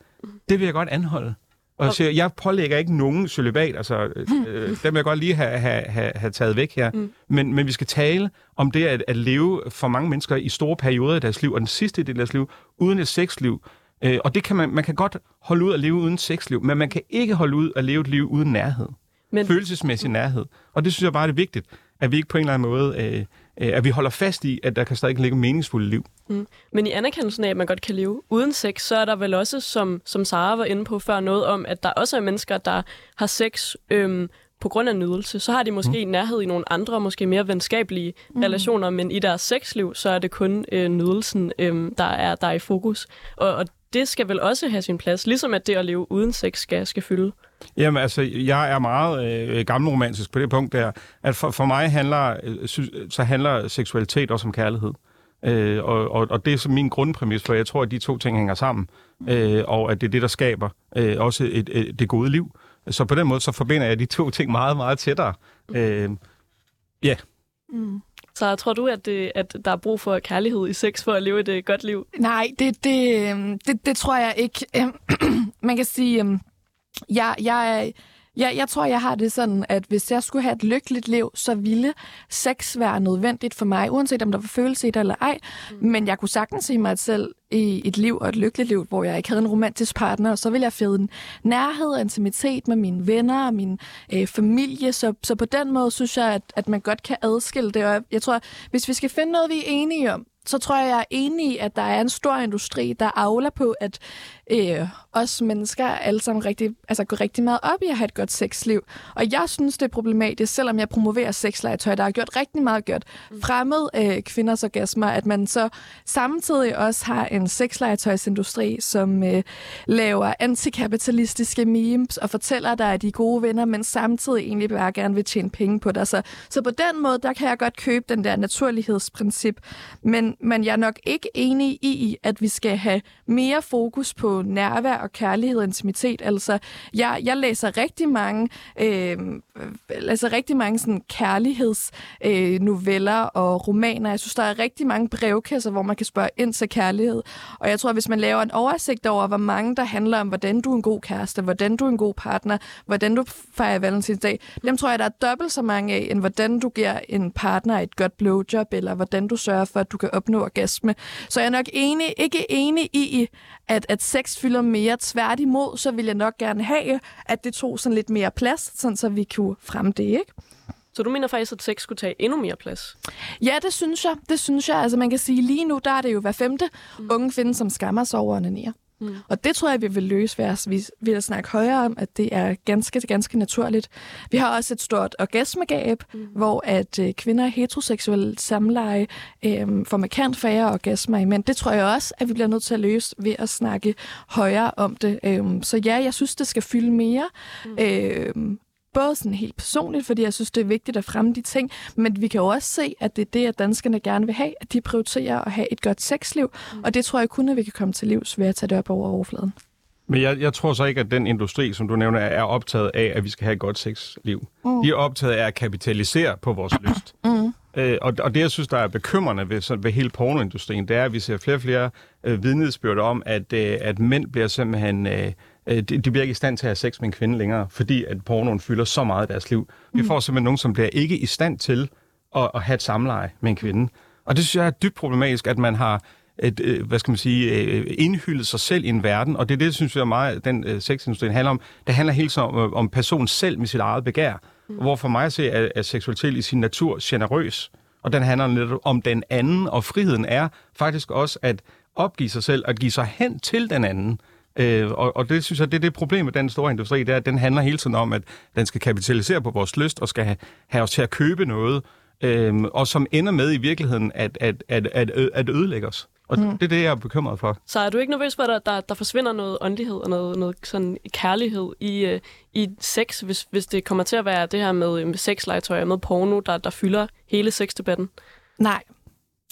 det vil jeg godt anholde. Og jeg, siger, jeg pålægger ikke nogen celibat, altså øh, dem vil jeg godt lige have, have, have, have taget væk her. Mm. Men, men vi skal tale om det at, at leve for mange mennesker i store perioder af deres liv, og den sidste del af deres liv, uden et sexliv, Øh, og det kan man, man kan godt holde ud at leve uden sexliv, men man kan ikke holde ud at leve et liv uden nærhed. Men... Følelsesmæssig nærhed. Og det synes jeg bare er det vigtigt, at vi ikke på en eller anden måde, øh, øh, at vi holder fast i, at der kan stadig ligge meningsfulde liv. Mm. Men i anerkendelsen af, at man godt kan leve uden sex, så er der vel også, som, som Sara var inde på før, noget om, at der også er mennesker, der har sex øhm, på grund af nydelse. Så har de måske mm. nærhed i nogle andre, måske mere venskabelige mm. relationer, men i deres sexliv, så er det kun øh, nydelsen, øh, der, er, der er i fokus. Og, og det skal vel også have sin plads, ligesom at det at leve uden sex skal, skal fylde. Jamen altså, jeg er meget øh, gammelromantisk på det punkt der, at for, for mig handler, øh, sy, så handler seksualitet også om kærlighed. Øh, og, og, og det er så min grundpræmis, for jeg tror, at de to ting hænger sammen, øh, og at det er det, der skaber øh, også et, et, det gode liv. Så på den måde, så forbinder jeg de to ting meget, meget tættere. Øh, ja. Mm. Så tror du, at, det, at der er brug for kærlighed i sex for at leve et uh, godt liv? Nej, det, det, øhm, det, det tror jeg ikke. Øhm, man kan sige, øhm, jeg, jeg, jeg, jeg, jeg tror, jeg har det sådan, at hvis jeg skulle have et lykkeligt liv, så ville sex være nødvendigt for mig, uanset om der var følelse i det eller ej. Mm. Men jeg kunne sagtens se mig selv i et liv og et lykkeligt liv, hvor jeg ikke havde en romantisk partner, og så ville jeg finde nærhed og intimitet med mine venner og min øh, familie. Så, så på den måde synes jeg, at, at man godt kan adskille det. Og jeg tror, hvis vi skal finde noget, vi er enige om, så tror jeg, jeg er enig i, at der er en stor industri, der afler på, at øh, os mennesker alle sammen rigtig, altså går rigtig meget op i at have et godt sexliv. Og jeg synes, det er problematisk, selvom jeg promoverer sexlegetøj, der har gjort rigtig meget godt mm. fremmed øh, kvinders orgasmer, at man så samtidig også har en sexlegetøjsindustri, som øh, laver antikapitalistiske memes og fortæller dig, at de er gode venner, men samtidig egentlig bare gerne vil tjene penge på dig. Så, så på den måde, der kan jeg godt købe den der naturlighedsprincip. Men, men jeg er nok ikke enig i, at vi skal have mere fokus på nærvær og kærlighed og intimitet. Altså, jeg, jeg læser rigtig mange, øh, læser rigtig mange sådan kærlighedsnoveller øh, og romaner. Jeg synes, der er rigtig mange brevkasser, hvor man kan spørge ind til kærlighed. Og jeg tror, hvis man laver en oversigt over, hvor mange der handler om, hvordan du er en god kæreste, hvordan du er en god partner, hvordan du fejrer valentinsdag, dem tror jeg, der er dobbelt så mange af, end hvordan du giver en partner et godt blowjob, eller hvordan du sørger for, at du kan opnå orgasme. Så jeg er nok enig, ikke enig i, at, at sex fylder mere. Tværtimod, så vil jeg nok gerne have, at det tog sådan lidt mere plads, sådan så vi kunne fremme det, ikke? Så du mener faktisk, at sex skulle tage endnu mere plads? Ja, det synes jeg. Det synes jeg. Altså man kan sige, lige nu der er det jo hver femte mm. unge kvinde, som skammer sig over onanere. Mm. Og det tror jeg, vi vil løse ved at, ved at snakke højere om, at det er ganske, ganske naturligt. Vi har også et stort orgasmegab, mm. hvor at øh, kvinder i samleje øh, får markant færre orgasmer i mænd. Det tror jeg også, at vi bliver nødt til at løse ved at snakke højere om det. Øh, så ja, jeg synes, det skal fylde mere. Mm. Øh, både sådan helt personligt, fordi jeg synes, det er vigtigt at fremme de ting, men vi kan jo også se, at det er det, at danskerne gerne vil have, at de prioriterer at have et godt sexliv, mm. og det tror jeg kun, at vi kan komme til livs ved at tage det op over overfladen. Men jeg, jeg tror så ikke, at den industri, som du nævner, er optaget af, at vi skal have et godt sexliv. Mm. De er optaget af at kapitalisere på vores lyst. Mm. Øh, og, og det, jeg synes, der er bekymrende ved, så, ved hele pornoindustrien, det er, at vi ser flere og flere øh, vidnesbyrd om, at, øh, at mænd bliver simpelthen... Øh, øh, de, de bliver ikke i stand til at have sex med en kvinde længere, fordi at pornoen fylder så meget i deres liv. Vi mm. får simpelthen nogen, som bliver ikke i stand til at, at have et samleje med en kvinde. Og det synes jeg er dybt problematisk, at man har et, øh, hvad skal man sige, øh, indhyldet sig selv i en verden, og det er det, synes jeg meget, den øh, sexindustrien handler om. Det handler helt så om, om personen selv med sit eget begær. Mm. Hvor for mig at se, at, at seksualitet i sin natur generøs, og den handler netop om den anden, og friheden er faktisk også at opgive sig selv, at give sig hen til den anden. Øh, og, og det synes jeg, det er det problem med den store industri, det er, at den handler hele tiden om, at den skal kapitalisere på vores lyst, og skal have, have os til at købe noget, øh, og som ender med i virkeligheden at, at, at, at, at ødelægge os. Og mm. det er det, jeg er bekymret for. Så er du ikke nervøs for, at der, der, der forsvinder noget åndelighed og noget, noget sådan kærlighed i, uh, i sex, hvis, hvis det kommer til at være det her med, med sexlegetøj og med porno, der, der fylder hele sexdebatten? Nej.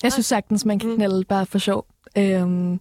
Jeg synes sagtens, man kan mm. knælde bare for sjov. Øhm,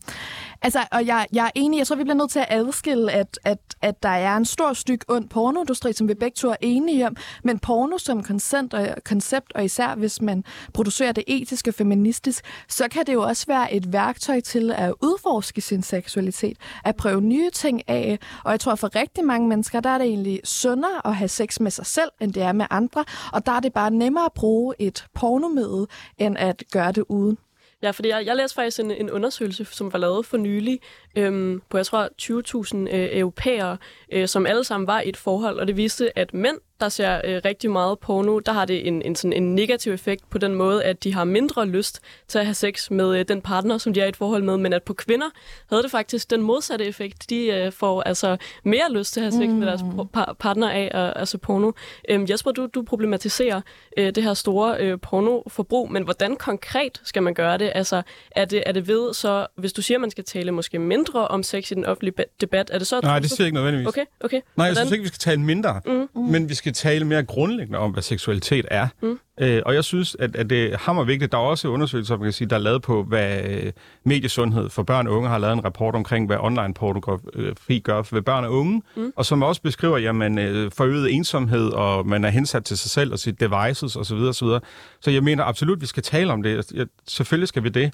altså, og jeg, jeg er enig, jeg tror, vi bliver nødt til at adskille, at, at, at der er en stor stykke ond pornoindustri, som vi begge to er enige om, men porno som koncept og, koncept, og især hvis man producerer det etisk og feministisk, så kan det jo også være et værktøj til at udforske sin seksualitet, at prøve nye ting af, og jeg tror, for rigtig mange mennesker, der er det egentlig sundere at have sex med sig selv, end det er med andre, og der er det bare nemmere at bruge et pornomøde, end at gøre det uden. Ja, fordi jeg, jeg læste faktisk en, en undersøgelse, som var lavet for nylig, øhm, på jeg tror 20.000 øh, europæere, øh, som alle sammen var i et forhold, og det viste, at mænd der ser øh, rigtig meget porno, der har det en, en, sådan en negativ effekt på den måde, at de har mindre lyst til at have sex med øh, den partner, som de er i et forhold med, men at på kvinder havde det faktisk den modsatte effekt. De øh, får altså mere lyst til at have sex mm. med deres par- partner af at altså porno. Øhm, Jesper, du, du problematiserer øh, det her store øh, pornoforbrug, men hvordan konkret skal man gøre det? Altså, er det, er det ved så, hvis du siger, at man skal tale måske mindre om sex i den offentlige debat, er det så... Nej, det siger jeg ikke nødvendigvis. Okay, okay. Nej, jeg synes ikke, vi skal tale mindre, mm. men vi skal tale mere grundlæggende om, hvad seksualitet er. Mm. Øh, og jeg synes, at, at det er hammervigtigt. Der er også undersøgelser, man kan sige, der er lavet på, hvad øh, mediesundhed for børn og unge har lavet en rapport omkring, hvad online pornografi gør for børn og unge, mm. og som også beskriver, jamen, øh, forøget ensomhed, og man er hensat til sig selv og sit devices osv. Så, så jeg mener absolut, vi skal tale om det. Jeg, selvfølgelig skal vi det.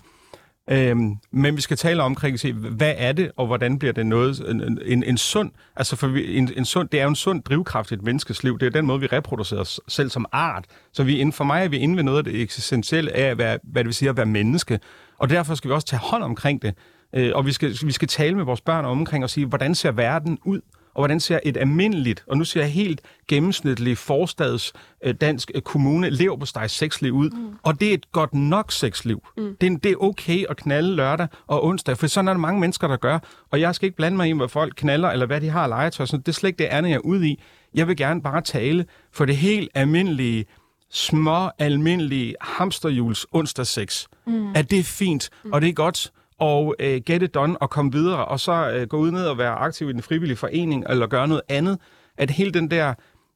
Øhm, men vi skal tale omkring, se, hvad er det, og hvordan bliver det noget, en, en, en sund, altså for vi, en, en sund, det er jo en sund drivkraft i et menneskes liv, det er den måde, vi reproducerer os selv som art, så vi, inden for mig er vi inde ved noget af det eksistentielle af, hvad, hvad det vil sige at være menneske, og derfor skal vi også tage hånd omkring det, øh, og vi skal, vi skal tale med vores børn omkring og sige, hvordan ser verden ud, og hvordan ser et almindeligt, og nu ser jeg helt gennemsnitligt forstads øh, dansk øh, kommune lever på steg sexliv ud. Mm. Og det er et godt nok sexliv. Mm. Det, er, det er okay at knalde lørdag og onsdag, for sådan er der mange mennesker, der gør. Og jeg skal ikke blande mig i, hvad folk knaller, eller hvad de har legetøj. Så det er slet ikke det andet, jeg er ude i. Jeg vil gerne bare tale for det helt almindelige, små, almindelige hamsterjuls onsdag sex. Mm. At det er fint, mm. og det er godt, og øh, get it done og komme videre, og så øh, gå ud ned og være aktiv i den frivillige forening, eller gøre noget andet. At hele den der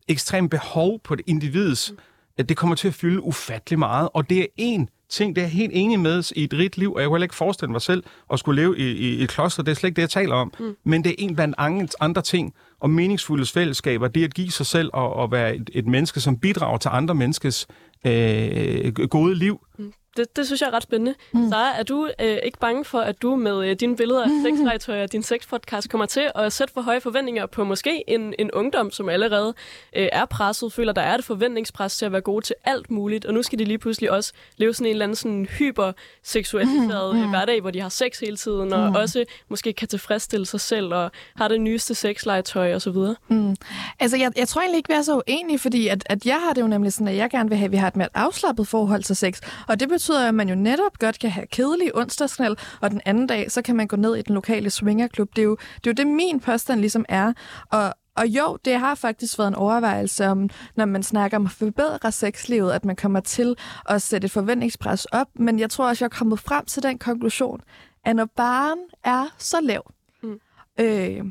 ekstrem behov på det individs, at det kommer til at fylde ufattelig meget, og det er en ting, det er jeg helt enig med i et rigt liv, og jeg kunne heller ikke forestille mig selv at skulle leve i, i, i et kloster, det er slet ikke det, jeg taler om. Mm. Men det er en blandt andre ting, og meningsfulde fællesskaber, det at give sig selv og, og være et, et menneske, som bidrager til andre menneskes øh, gode liv. Mm det, det synes jeg er ret spændende. Mm. Så er du øh, ikke bange for, at du med øh, dine billeder af sexlegetøj og din sexpodcast kommer til at sætte for høje forventninger på måske en, en ungdom, som allerede øh, er presset, føler, der er et forventningspres til at være gode til alt muligt, og nu skal de lige pludselig også leve sådan en eller anden sådan hyperseksualiseret mm. mm. hverdag, hvor de har sex hele tiden, og mm. også måske kan tilfredsstille sig selv, og har det nyeste sexlegetøj og så videre. Mm. Altså, jeg, jeg tror egentlig ikke, vi er så uenige, fordi at, at jeg har det jo nemlig sådan, at jeg gerne vil have, at vi har et mere afslappet forhold til sex, og det betyder betyder, at man jo netop godt kan have kedelig onsdagsknald, og den anden dag, så kan man gå ned i den lokale swingerklub. Det er jo det, er jo det min påstand ligesom er. Og, og jo, det har faktisk været en overvejelse om, når man snakker om at forbedre sexlivet, at man kommer til at sætte et forventningspres op. Men jeg tror også, jeg er kommet frem til den konklusion, at når barn er så lav, mm. øh,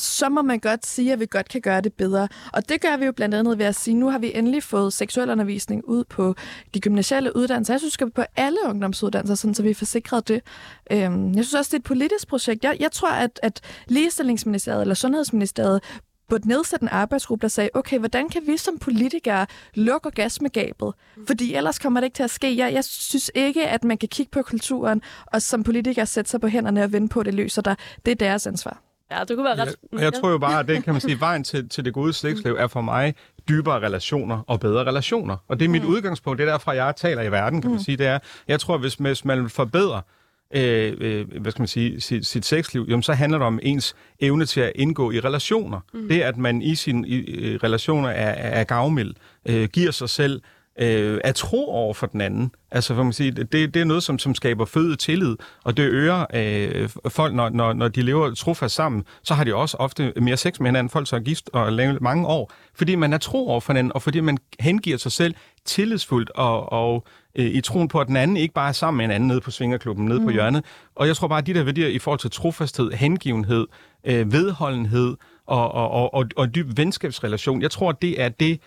så må man godt sige, at vi godt kan gøre det bedre. Og det gør vi jo blandt andet ved at sige, at nu har vi endelig fået seksuel undervisning ud på de gymnasiale uddannelser. Jeg synes, vi på alle ungdomsuddannelser, sådan, så vi får sikret det. Øhm, jeg synes også, det er et politisk projekt. Jeg, jeg tror, at, at ligestillingsministeriet eller sundhedsministeriet burde nedsætte en arbejdsgruppe, der sagde, okay, hvordan kan vi som politikere lukke orgasmegabet? Fordi ellers kommer det ikke til at ske. Jeg, jeg synes ikke, at man kan kigge på kulturen og som politiker sætte sig på hænderne og vente på, at det løser dig. Det er deres ansvar. Ja, det kunne være ret... Jeg, jeg tror jo bare, at det kan man sige, vejen til, til det gode slægtsliv er for mig dybere relationer og bedre relationer. Og det er mit mm. udgangspunkt. Det er derfra, jeg taler i verden, kan man mm. sige. Det er, jeg tror, hvis, hvis man forbedrer øh, øh, hvad skal man sige, sit, sit sexliv, jamen, så handler det om ens evne til at indgå i relationer. Mm. Det, at man i sine i, relationer er, er gavmild, øh, giver sig selv øh, er tro over for den anden. Altså, for man sige, det, det er noget, som, som skaber føde tillid, og det øger øh, folk, når, når, når de lever trofast sammen, så har de også ofte mere sex med hinanden, folk så er gift og lever mange år, fordi man er tro over for hinanden, og fordi man hengiver sig selv tillidsfuldt og, og øh, i troen på, at den anden ikke bare er sammen med en anden nede på Svingerklubben, nede mm. på hjørnet. Og jeg tror bare, at de der værdier i forhold til trofasthed, hengivenhed, øh, vedholdenhed og, og, og, og, og dyb venskabsrelation, jeg tror, det er det,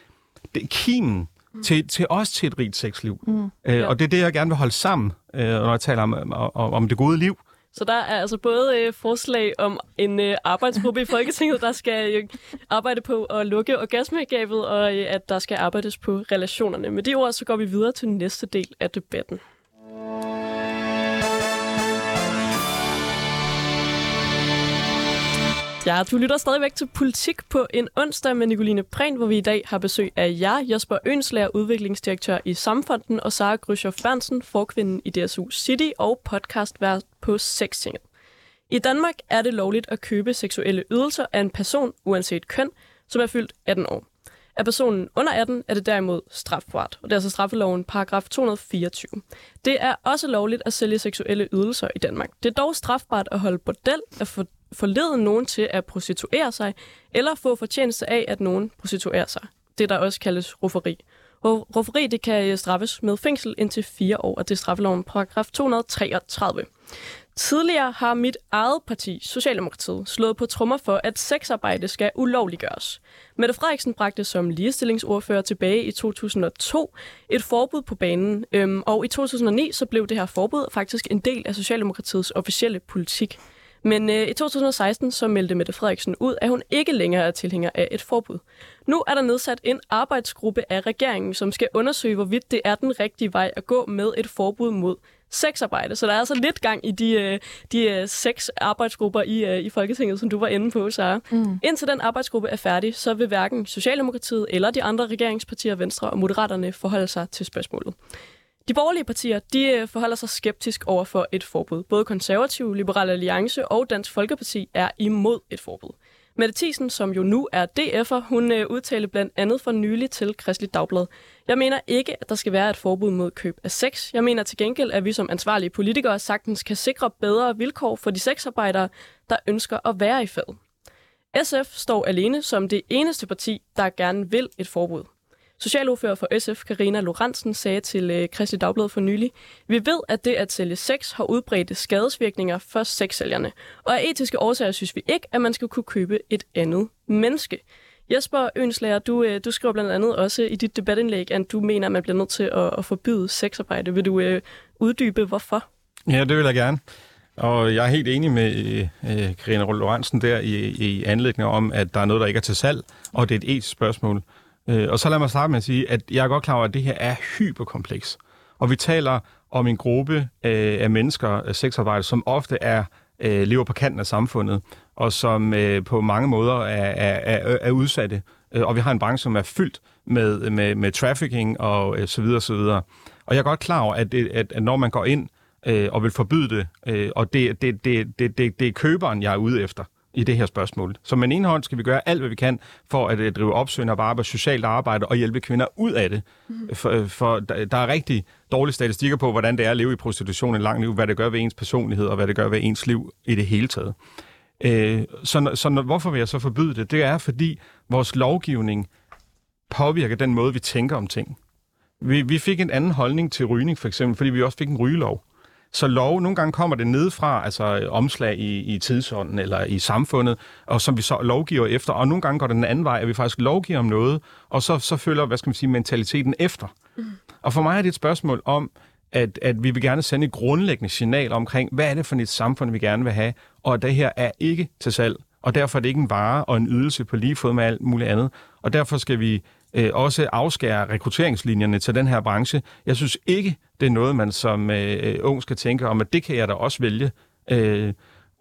det kimen mm. til, til os til et rigt sexliv. Mm. Øh, ja. Og det er det, jeg gerne vil holde sammen, øh, når jeg taler om, om, om det gode liv. Så der er altså både øh, forslag om en øh, arbejdsgruppe i Folketinget, der skal øh, arbejde på at lukke orgasmegabet, og øh, at der skal arbejdes på relationerne. Med de ord, så går vi videre til næste del af debatten. Ja, du lytter stadigvæk til Politik på en onsdag med Nicoline Prehn, hvor vi i dag har besøg af jer, Jesper Ønslager, udviklingsdirektør i Samfonden, og Sara Gryshoff Bernsen, forkvinden i DSU City og podcastvært på Sextinget. I Danmark er det lovligt at købe seksuelle ydelser af en person, uanset køn, som er fyldt 18 år. Er personen under 18, er det derimod strafbart, og det er altså straffeloven paragraf 224. Det er også lovligt at sælge seksuelle ydelser i Danmark. Det er dog strafbart at holde bordel, at få forlede nogen til at prostituere sig, eller få fortjeneste af, at nogen prostituerer sig. Det, der også kaldes rufferi. Rufferi det kan øh, straffes med fængsel indtil fire år, og det er straffeloven paragraf 233. Tidligere har mit eget parti, Socialdemokratiet, slået på trommer for, at sexarbejde skal ulovliggøres. Mette Frederiksen bragte som ligestillingsordfører tilbage i 2002 et forbud på banen, øhm, og i 2009 så blev det her forbud faktisk en del af Socialdemokratiets officielle politik. Men øh, i 2016 så meldte Mette Frederiksen ud, at hun ikke længere er tilhænger af et forbud. Nu er der nedsat en arbejdsgruppe af regeringen, som skal undersøge, hvorvidt det er den rigtige vej at gå med et forbud mod sexarbejde. Så der er altså lidt gang i de, øh, de øh, seks arbejdsgrupper i, øh, i Folketinget, som du var inde på, Sara. Mm. Indtil den arbejdsgruppe er færdig, så vil hverken Socialdemokratiet eller de andre regeringspartier, Venstre og Moderaterne, forholde sig til spørgsmålet. De borgerlige partier de øh, forholder sig skeptisk over for et forbud. Både konservative, Liberale Alliance og Dansk Folkeparti er imod et forbud. Mette Thiesen, som jo nu er DF'er, hun øh, udtalte blandt andet for nylig til Kristelig Dagblad. Jeg mener ikke, at der skal være et forbud mod køb af sex. Jeg mener til gengæld, at vi som ansvarlige politikere sagtens kan sikre bedre vilkår for de sexarbejdere, der ønsker at være i fad. SF står alene som det eneste parti, der gerne vil et forbud. Socialordfører for SF, Karina Lorentzen, sagde til øh, Kristelig Dagblad for nylig, Vi ved, at det at sælge sex har udbredte skadesvirkninger for sexsælgerne, og af etiske årsager synes vi ikke, at man skal kunne købe et andet menneske. Jesper Ønslager, du, øh, du skriver blandt andet også i dit debatindlæg, at du mener, at man bliver nødt til at, at forbyde sexarbejde. Vil du øh, uddybe, hvorfor? Ja, det vil jeg gerne. Og jeg er helt enig med øh, Karina Lorentzen der i, i anlæggende om, at der er noget, der ikke er til salg, og det er et etisk spørgsmål. Øh, og så lad mig starte med at sige, at jeg er godt klar over, at det her er hyperkompleks. Og vi taler om en gruppe øh, af mennesker, sexarbejdere, som ofte er øh, lever på kanten af samfundet, og som øh, på mange måder er, er, er, er udsatte. Øh, og vi har en branche, som er fyldt med, med, med trafficking og øh, så videre, så videre. Og jeg er godt klar over, at, det, at, at når man går ind øh, og vil forbyde det, øh, og det, det, det, det, det, det er køberen, jeg er ude efter, i det her spørgsmål. Så med en ene hånd skal vi gøre alt, hvad vi kan for at uh, drive opsøgende arbejde, socialt arbejde og hjælpe kvinder ud af det. Mm. For, øh, for der er rigtig dårlige statistikker på, hvordan det er at leve i prostitution en lang liv, hvad det gør ved ens personlighed og hvad det gør ved ens liv i det hele taget. Uh, så, så hvorfor vil jeg så forbyde det? Det er, fordi vores lovgivning påvirker den måde, vi tænker om ting. Vi, vi fik en anden holdning til rygning, for eksempel, fordi vi også fik en rygelov. Så lov, nogle gange kommer det nedefra, altså omslag i, i tidsånden eller i samfundet, og som vi så lovgiver efter, og nogle gange går det den anden vej, at vi faktisk lovgiver om noget, og så, så følger, hvad skal man sige, mentaliteten efter. Mm. Og for mig er det et spørgsmål om, at, at vi vil gerne sende et grundlæggende signal omkring, hvad er det for et samfund, vi gerne vil have, og det her er ikke til salg, og derfor er det ikke en vare og en ydelse på lige fod med alt muligt andet. Og derfor skal vi øh, også afskære rekrutteringslinjerne til den her branche. Jeg synes ikke, det er noget, man som øh, ung skal tænke om, at det kan jeg da også vælge. Øh,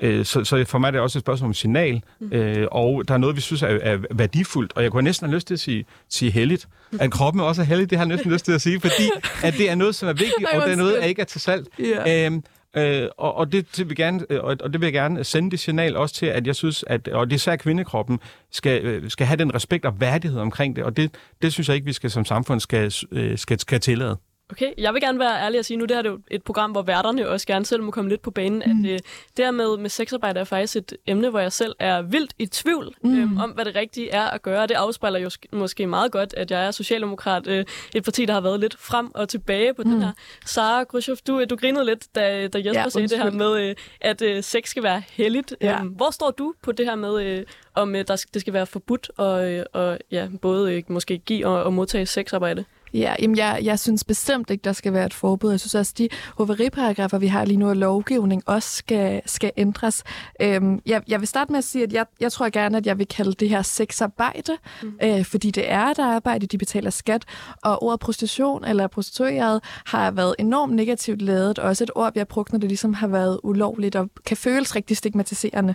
øh, så, så for mig er det også et spørgsmål om signal, mm. øh, og der er noget, vi synes er, er værdifuldt, og jeg kunne næsten have lyst til at sige, sige heldigt. At kroppen også er heldig, det har jeg næsten lyst til at sige, fordi at det er noget, som er vigtigt, og det er noget, der ikke er til salg. Yeah. Øh, Øh, og, og, det, det vil gerne, øh, og, og det vil jeg gerne sende det signal også til, at jeg synes, at og det især kvindekroppen skal, øh, skal have den respekt og værdighed omkring det, og det, det synes jeg ikke, vi skal som samfund skal, øh, skal, skal tillade. Okay, jeg vil gerne være ærlig og sige, nu det her er jo et program, hvor værterne også gerne selv må komme lidt på banen, mm. at øh, det her med, med sexarbejde er faktisk et emne, hvor jeg selv er vildt i tvivl mm. øhm, om, hvad det rigtige er at gøre. Det afspejler jo måske meget godt, at jeg er socialdemokrat, øh, et parti, der har været lidt frem og tilbage på mm. den her. Sara Grushoff, du, du grinede lidt, da, da Jesper ja, sagde det her med, øh, at øh, sex skal være heldigt. Ja. Øhm, hvor står du på det her med, øh, om øh, der, det skal være forbudt og, øh, og ja, både øh, måske give og, og modtage sexarbejde? Ja, jamen jeg, jeg synes bestemt ikke, der skal være et forbud. Jeg synes også, de hoveriparagrafer, vi har lige nu, og lovgivning også skal, skal ændres. Øhm, jeg, jeg vil starte med at sige, at jeg, jeg tror gerne, at jeg vil kalde det her sexarbejde, mm. øh, fordi det er et arbejde, de betaler skat, og ordet prostitution eller prostitueret har været enormt negativt lavet, og også et ord, vi har brugt, når det ligesom har været ulovligt og kan føles rigtig stigmatiserende.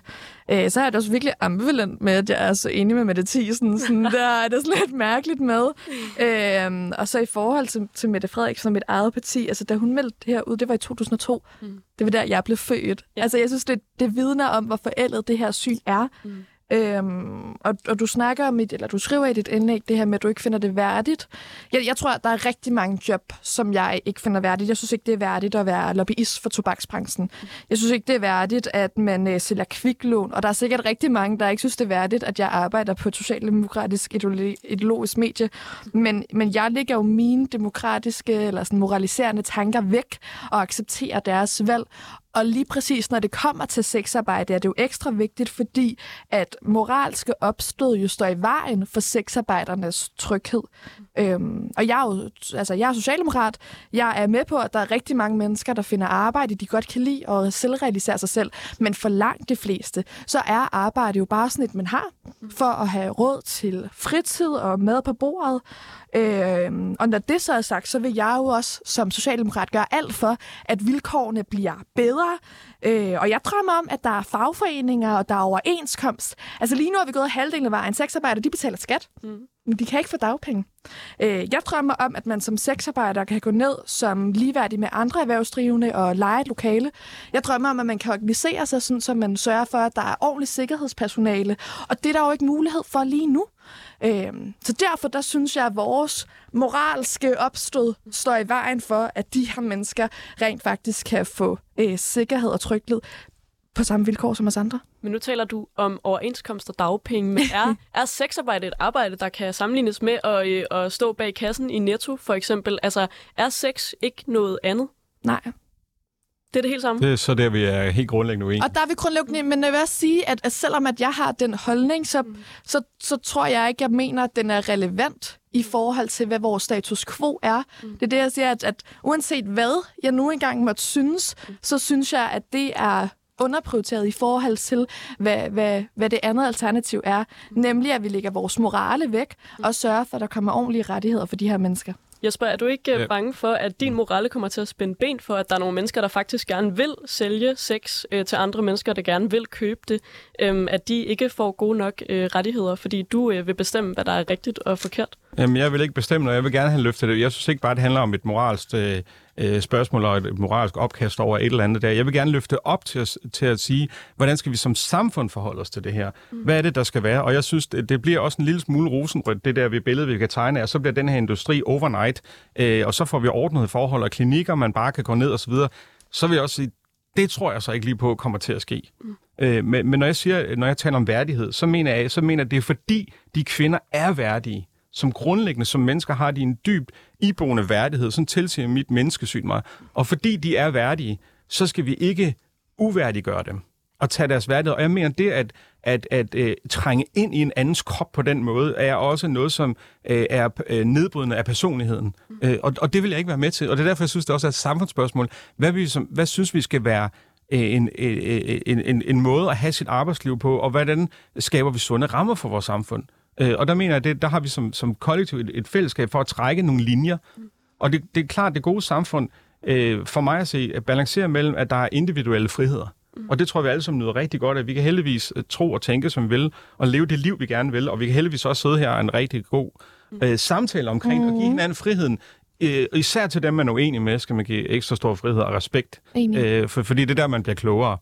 Øh, så er det også virkelig ambivalent med, at jeg er så enig med Mette Thiesen. Sådan, der er det sådan lidt mærkeligt med. Øh, og så i forhold til, til Mette Frederiksen og mit eget parti, altså da hun meldte det her ud, det var i 2002. Mm. Det var der, jeg blev født. Ja. Altså jeg synes, det, det vidner om, hvor forældet det her syn er. Mm. Øhm, og, og du snakker om, et, eller du skriver i dit indlæg det her med, at du ikke finder det værdigt. Jeg, jeg tror, at der er rigtig mange job, som jeg ikke finder værdigt. Jeg synes ikke, det er værdigt at være lobbyist for tobaksbranchen. Jeg synes ikke, det er værdigt, at man øh, sælger kviklån. Og der er sikkert rigtig mange, der ikke synes, det er værdigt, at jeg arbejder på et socialdemokratisk ideologisk medie. Men, men jeg lægger jo mine demokratiske eller sådan moraliserende tanker væk og accepterer deres valg. Og lige præcis når det kommer til sexarbejde, er det jo ekstra vigtigt, fordi at moralske opstød jo står i vejen for sexarbejdernes tryghed. Øhm, og jeg er jo altså, jeg er socialdemokrat. Jeg er med på, at der er rigtig mange mennesker, der finder arbejde, de godt kan lide og selvrealisere sig selv. Men for langt de fleste, så er arbejde jo bare sådan et, man har for at have råd til fritid og mad på bordet. Øh, og når det så er sagt, så vil jeg jo også som socialdemokrat gøre alt for, at vilkårene bliver bedre. Øh, og jeg drømmer om, at der er fagforeninger, og der er overenskomst. Altså lige nu har vi gået halvdelen af vejen. Sexarbejder, de betaler skat. Mm. Men de kan ikke få dagpenge. Øh, jeg drømmer om, at man som sexarbejder kan gå ned som ligeværdig med andre erhvervsdrivende og lege et lokale. Jeg drømmer om, at man kan organisere sig, sådan, så man sørger for, at der er ordentligt sikkerhedspersonale. Og det er der jo ikke mulighed for lige nu. Øh, så derfor der synes jeg, at vores moralske opstød står i vejen for, at de her mennesker rent faktisk kan få øh, sikkerhed og tryghed på samme vilkår som os andre. Men nu taler du om overenskomst og dagpenge, men er, er sexarbejde et arbejde, der kan sammenlignes med at, øh, at stå bag kassen i Netto, for eksempel? Altså, er sex ikke noget andet? Nej. Det er det helt samme? Det er så der, vi er helt grundlæggende uenige. Og der er vi grundlæggende, men jeg vil også sige, at, at selvom at jeg har den holdning, så, mm. så, så tror jeg ikke, jeg mener, at den er relevant i forhold til, hvad vores status quo er. Mm. Det er det, jeg siger, at, at uanset hvad jeg nu engang måtte synes, mm. så synes jeg, at det er underprioriteret i forhold til, hvad, hvad, hvad det andet alternativ er. Nemlig, at vi lægger vores morale væk og sørger for, at der kommer ordentlige rettigheder for de her mennesker. Jesper, er du ikke øh, ja. bange for, at din morale kommer til at spænde ben for, at der er nogle mennesker, der faktisk gerne vil sælge sex øh, til andre mennesker, der gerne vil købe det, øh, at de ikke får gode nok øh, rettigheder, fordi du øh, vil bestemme, hvad der er rigtigt og forkert? Jamen, jeg vil ikke bestemme, og jeg vil gerne have løftet det. Jeg synes ikke bare, det handler om et moralsk øh, øh, spørgsmål og et moralsk opkast over et eller andet der. Jeg vil gerne løfte op til at, til at sige, hvordan skal vi som samfund forholde os til det her? Mm. Hvad er det, der skal være? Og jeg synes, det, det bliver også en lille smule rosenrødt, det der vi billede, vi kan tegne, og så bliver den her industri overnight, øh, og så får vi ordnet forhold og klinikker, man bare kan gå ned og så videre. Så vil jeg også sige, det tror jeg så ikke lige på kommer til at ske. Mm. Øh, men, men når jeg siger, når jeg taler om værdighed, så mener jeg, så mener jeg, det er fordi de kvinder er værdige som grundlæggende som mennesker har de en dyb iboende værdighed. Sådan tilsiger mit menneskesyn mig. Og fordi de er værdige, så skal vi ikke uværdiggøre dem og tage deres værdighed. Og jeg mener, det at, at, at uh, trænge ind i en andens krop på den måde, er også noget, som uh, er øh, nedbrydende af personligheden. Mm. Uh, og, og det vil jeg ikke være med til. Og det er derfor, jeg synes, det også er et samfundsspørgsmål. Hvad, vi, som, hvad synes vi skal være en, en, en, en måde at have sit arbejdsliv på, og hvordan skaber vi sunde rammer for vores samfund? Øh, og der mener jeg, det, der har vi som, som kollektiv et, et fællesskab for at trække nogle linjer. Mm. Og det, det er klart, det gode samfund, øh, for mig at se, at balancere mellem, at der er individuelle friheder. Mm. Og det tror vi alle sammen nyder rigtig godt, at vi kan heldigvis uh, tro og tænke, som vi vil, og leve det liv, vi gerne vil. Og vi kan heldigvis også sidde her og en rigtig god uh, samtale omkring mm. og give mm. hinanden friheden. Uh, især til dem, man er uenig med, skal man give ekstra stor frihed og respekt. Uh, for, fordi det er der, man bliver klogere.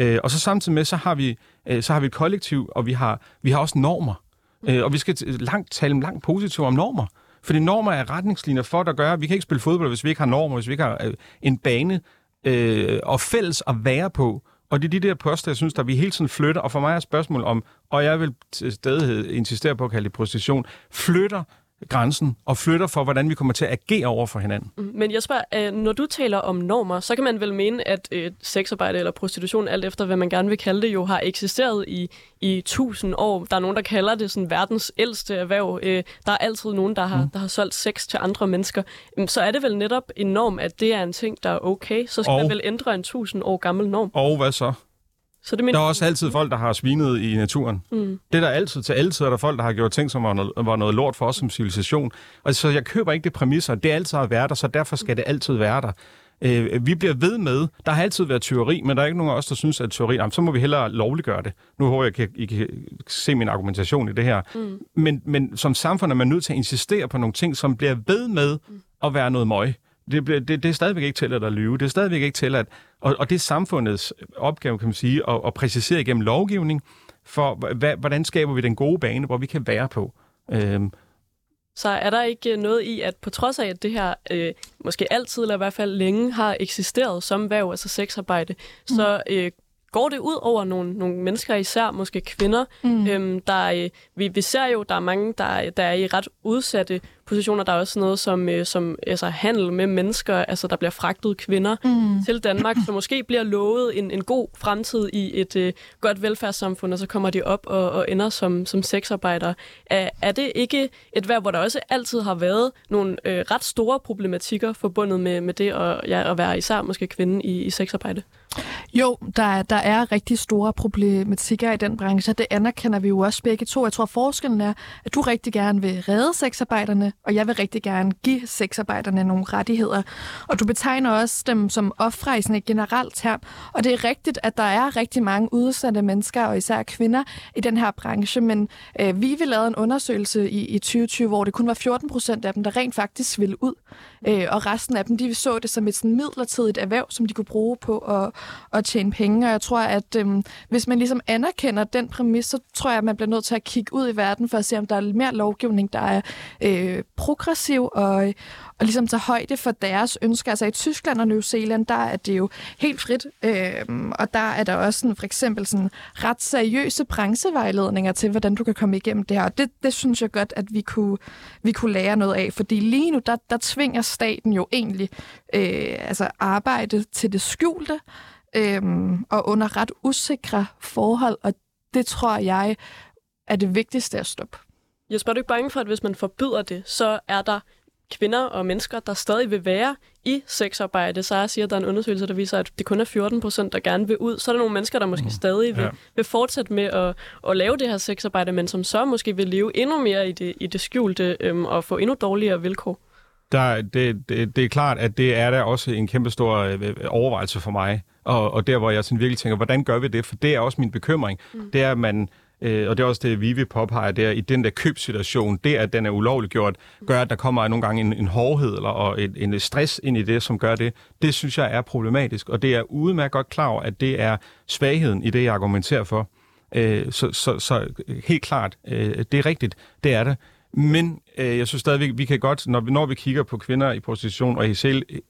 Uh, og så samtidig med, så har vi, uh, så har vi et kollektiv, og vi har, vi har også normer. Øh, og vi skal langt, tale langt positivt om normer. Fordi normer er retningslinjer for, der gør, at vi kan ikke spille fodbold, hvis vi ikke har normer, hvis vi ikke har øh, en bane øh, og fælles at være på. Og det er de der poster, jeg synes, der vi hele tiden flytter. Og for mig er spørgsmålet om, og jeg vil til insistere på at kalde det prostitution, flytter grænsen og flytter for, hvordan vi kommer til at agere over for hinanden. Mm, men jeg spørger, øh, når du taler om normer, så kan man vel mene, at øh, sexarbejde eller prostitution, alt efter hvad man gerne vil kalde det, jo har eksisteret i, i tusind år. Der er nogen, der kalder det sådan verdens ældste erhverv. Øh, der er altid nogen, der har, mm. der har solgt sex til andre mennesker. Så er det vel netop en norm, at det er en ting, der er okay. Så skal og, man vel ændre en tusind år gammel norm. Og hvad så? Så det. Der er også altid folk, der har svinet i naturen. Mm. Det er der altid. Til altid er der folk, der har gjort ting, som var noget, var noget lort for os som civilisation. Og så jeg køber ikke det præmisser. Det er altid har været der, så derfor skal det altid være der. Øh, vi bliver ved med, der har altid været teori, men der er ikke nogen af os, der synes, at teori, jamen, så må vi hellere lovliggøre det. Nu håber jeg, at I kan se min argumentation i det her. Mm. Men, men som samfund er man nødt til at insistere på nogle ting, som bliver ved med mm. at være noget møg. Det, det, det er stadigvæk ikke til at lyve. Det er stadigvæk ikke til at... Og, og det er samfundets opgave, kan man sige, at, at præcisere igennem lovgivning, for hvad, hvordan skaber vi den gode bane, hvor vi kan være på. Øhm, så er der ikke noget i, at på trods af, at det her øh, måske altid, eller i hvert fald længe, har eksisteret som værv, altså sexarbejde, mm. så øh, går det ud over nogle, nogle mennesker, især måske kvinder. Mm. Øhm, der er, vi, vi ser jo, der er mange, der, der er i ret udsatte positioner. Der er også noget som, øh, som altså, handel med mennesker, altså der bliver fragtet kvinder mm. til Danmark, som måske bliver lovet en, en god fremtid i et øh, godt velfærdssamfund, og så kommer de op og, og ender som, som sexarbejdere. Er, er det ikke et værd, hvor der også altid har været nogle øh, ret store problematikker forbundet med, med det at, ja, at være især måske kvinde i, i sexarbejde? Jo, der, der er rigtig store problematikker i den branche, det anerkender vi jo også begge to. Jeg tror, forskellen er, at du rigtig gerne vil redde sexarbejderne, og jeg vil rigtig gerne give sexarbejderne nogle rettigheder. Og du betegner også dem som ofre i sådan et generelt term. Og det er rigtigt, at der er rigtig mange udsatte mennesker, og især kvinder, i den her branche. Men øh, vi vil lave en undersøgelse i, i 2020, hvor det kun var 14 procent af dem, der rent faktisk ville ud. Øh, og resten af dem, de så det som et sådan midlertidigt erhverv, som de kunne bruge på at, at tjene penge. Og jeg tror, at øh, hvis man ligesom anerkender den præmis, så tror jeg, at man bliver nødt til at kigge ud i verden for at se, om der er mere lovgivning, der er øh, progressiv og, og ligesom tage højde for deres ønsker. Altså i Tyskland og New Zealand, der er det jo helt frit, øh, og der er der også sådan, for eksempel sådan ret seriøse branchevejledninger til, hvordan du kan komme igennem det her. Og det, det synes jeg godt, at vi kunne, vi kunne lære noget af, fordi lige nu, der, der tvinger staten jo egentlig øh, altså arbejde til det skjulte, øh, og under ret usikre forhold, og det tror jeg er det vigtigste at stoppe. Jeg spørger du ikke bange for, at hvis man forbyder det, så er der kvinder og mennesker, der stadig vil være i sexarbejde. Så jeg siger, at der er en undersøgelse, der viser, at det kun er 14 procent, der gerne vil ud. Så er der nogle mennesker, der måske mm. stadig vil, ja. vil fortsætte med at, at lave det her sexarbejde, men som så måske vil leve endnu mere i det, i det skjulte øhm, og få endnu dårligere vilkår. Der, det, det, det er klart, at det er der også en kæmpe stor øh, overvejelse for mig. Og, og der, hvor jeg sådan virkelig tænker, hvordan gør vi det? For det er også min bekymring. Mm. Det er, at man Øh, og det er også det, Vivi påpeger der, i den der købsituation, det at den er ulovligt gjort, gør, at der kommer nogle gange en, en hårdhed eller, og en, en stress ind i det, som gør det. Det synes jeg er problematisk, og det er udmærket godt klar over, at det er svagheden i det, jeg argumenterer for. Øh, så, så, så øh, helt klart, øh, det er rigtigt, det er det. Men øh, jeg synes stadigvæk, vi kan godt, når vi, når vi kigger på kvinder i prostitution og i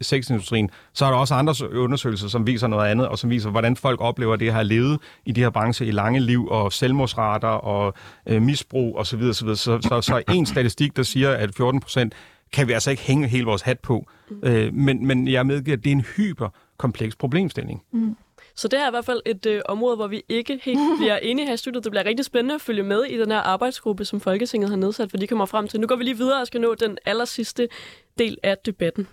sexindustrien, så er der også andre undersøgelser, som viser noget andet, og som viser, hvordan folk oplever det at have levet i de her brancher i lange liv, og selvmordsrater og øh, misbrug osv. Så, så, så, så, så en statistik, der siger, at 14 procent kan vi altså ikke hænge hele vores hat på. Øh, men, men jeg medgiver, at det er en hyperkompleks problemstilling. Mm. Så det er i hvert fald et øh, område, hvor vi ikke helt bliver enige her i studiet. Det bliver rigtig spændende at følge med i den her arbejdsgruppe, som Folketinget har nedsat, for de kommer frem til. Nu går vi lige videre og skal nå den aller sidste del af debatten.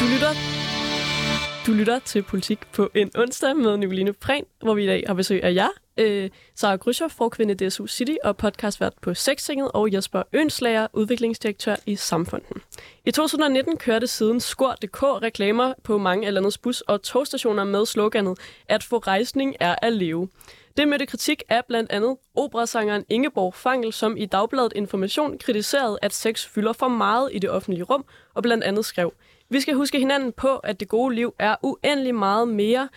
Du lytter du lytter til Politik på en onsdag med Nicoline Prehn, hvor vi i dag har besøg af jer, øh, Sara Gryscher, forkvinde DSU City og podcastvært på Sextinget, og Jesper Ønslager, udviklingsdirektør i Samfunden. I 2019 kørte siden Skor.dk reklamer på mange af landets bus- og togstationer med sloganet, at få rejsning er at leve. Det mødte kritik af blandt andet operasangeren Ingeborg Fangel, som i Dagbladet Information kritiserede, at sex fylder for meget i det offentlige rum, og blandt andet skrev, vi skal huske hinanden på, at det gode liv er uendelig meget mere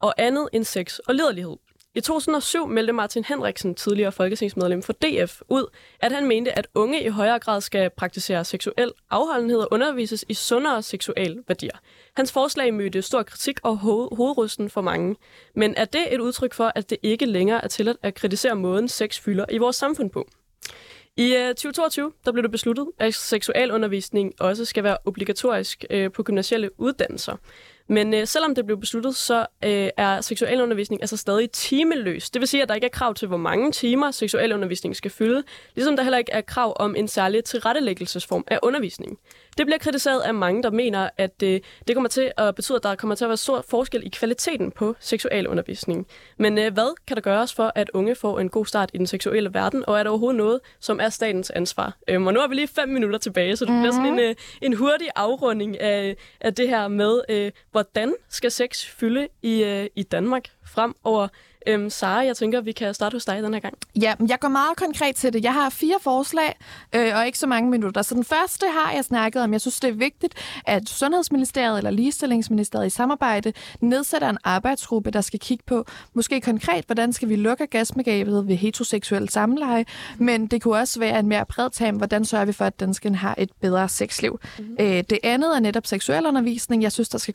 og andet end sex og lederlighed. I 2007 meldte Martin Henriksen, tidligere folketingsmedlem for DF, ud, at han mente, at unge i højere grad skal praktisere seksuel afholdenhed og undervises i sundere seksualværdier. Hans forslag mødte stor kritik og ho- hovedrysten for mange. Men er det et udtryk for, at det ikke længere er tilladt at kritisere måden, sex fylder i vores samfund på? I øh, 2022 der blev det besluttet, at seksualundervisning også skal være obligatorisk øh, på gymnasielle uddannelser. Men øh, selvom det blev besluttet, så øh, er seksualundervisning altså stadig timeløs. Det vil sige, at der ikke er krav til, hvor mange timer seksualundervisning skal fylde, ligesom der heller ikke er krav om en særlig tilrettelæggelsesform af undervisning. Det bliver kritiseret af mange, der mener, at øh, det kommer til at betyde, at der kommer til at være stor forskel i kvaliteten på seksualundervisning. Men øh, hvad kan der gøres for, at unge får en god start i den seksuelle verden, og er der overhovedet noget, som er statens ansvar? Øhm, og nu har vi lige fem minutter tilbage, så det mm-hmm. bliver sådan en, øh, en hurtig afrunding af, af det her med, øh, hvordan skal sex fylde i, øh, i Danmark fremover? Øhm, Sara, jeg tænker, vi kan starte hos dig den her gang. Ja, jeg går meget konkret til det. Jeg har fire forslag, øh, og ikke så mange minutter. Så den første har jeg snakket om. Jeg synes, det er vigtigt, at Sundhedsministeriet eller Ligestillingsministeriet i samarbejde nedsætter en arbejdsgruppe, der skal kigge på, måske konkret, hvordan skal vi lukke gasmegabet ved heteroseksuel samleje, men det kunne også være en mere bred tam, hvordan sørger vi for, at danskerne har et bedre sexliv. Mm-hmm. Øh, det andet er netop seksuel undervisning. Jeg synes, der skal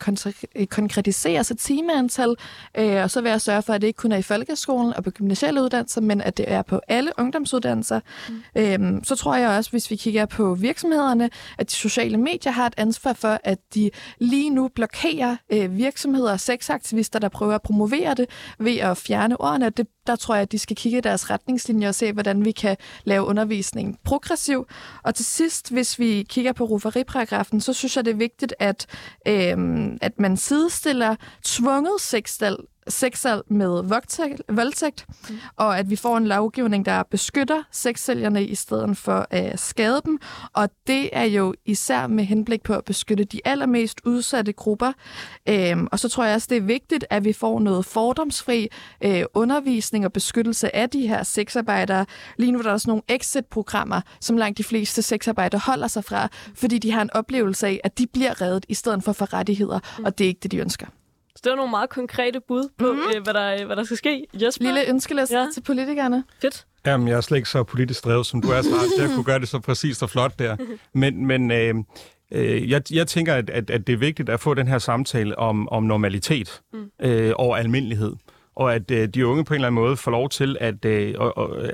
konkretiseres et timeantal, øh, og så vil jeg sørge for, at det ikke kun er i folkeskolen og på gymnasielle uddannelser, men at det er på alle ungdomsuddannelser. Mm. Øhm, så tror jeg også, hvis vi kigger på virksomhederne, at de sociale medier har et ansvar for, at de lige nu blokerer øh, virksomheder og sexaktivister, der prøver at promovere det ved at fjerne ordene. Det, der tror jeg, at de skal kigge i deres retningslinjer og se, hvordan vi kan lave undervisning progressiv. Og til sidst, hvis vi kigger på rufferi så synes jeg, det er vigtigt, at, øh, at man sidestiller tvunget sexsalg sexsalg med voldtægt, mm. og at vi får en lovgivning, der beskytter sexsælgerne i stedet for at skade dem. Og det er jo især med henblik på at beskytte de allermest udsatte grupper. Øhm, og så tror jeg også, det er vigtigt, at vi får noget fordomsfri øh, undervisning og beskyttelse af de her sexarbejdere. Lige nu er der også nogle exit-programmer, som langt de fleste sexarbejdere holder sig fra, fordi de har en oplevelse af, at de bliver reddet i stedet for for rettigheder, mm. og det er ikke det, de ønsker. Så det var nogle meget konkrete bud på, mm-hmm. øh, hvad, der, hvad der skal ske. Jesper? Lille ønskeliste ja. til politikerne. Fedt. Jamen, jeg er slet ikke så politisk drevet, som du er, så jeg kunne gøre det så præcist og flot der. Men, men øh, øh, jeg, jeg tænker, at, at, at det er vigtigt at få den her samtale om, om normalitet mm. øh, og almindelighed og at øh, de unge på en eller anden måde får lov til at, øh,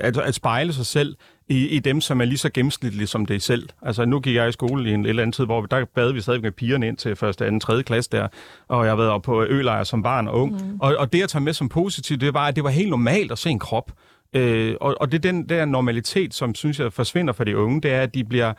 at, at spejle sig selv i, i dem, som er lige så gennemsnitlige som det selv. Altså, nu gik jeg i skole i en eller anden tid, hvor der bad vi stadig med pigerne ind til første, anden, tredje klasse der, og jeg har været på ølejr som barn og ung. Mm. Og, og det, jeg tager med som positivt, det var, at det var helt normalt at se en krop. Øh, og, og det er den der normalitet, som synes jeg forsvinder for de unge, det er, at de bliver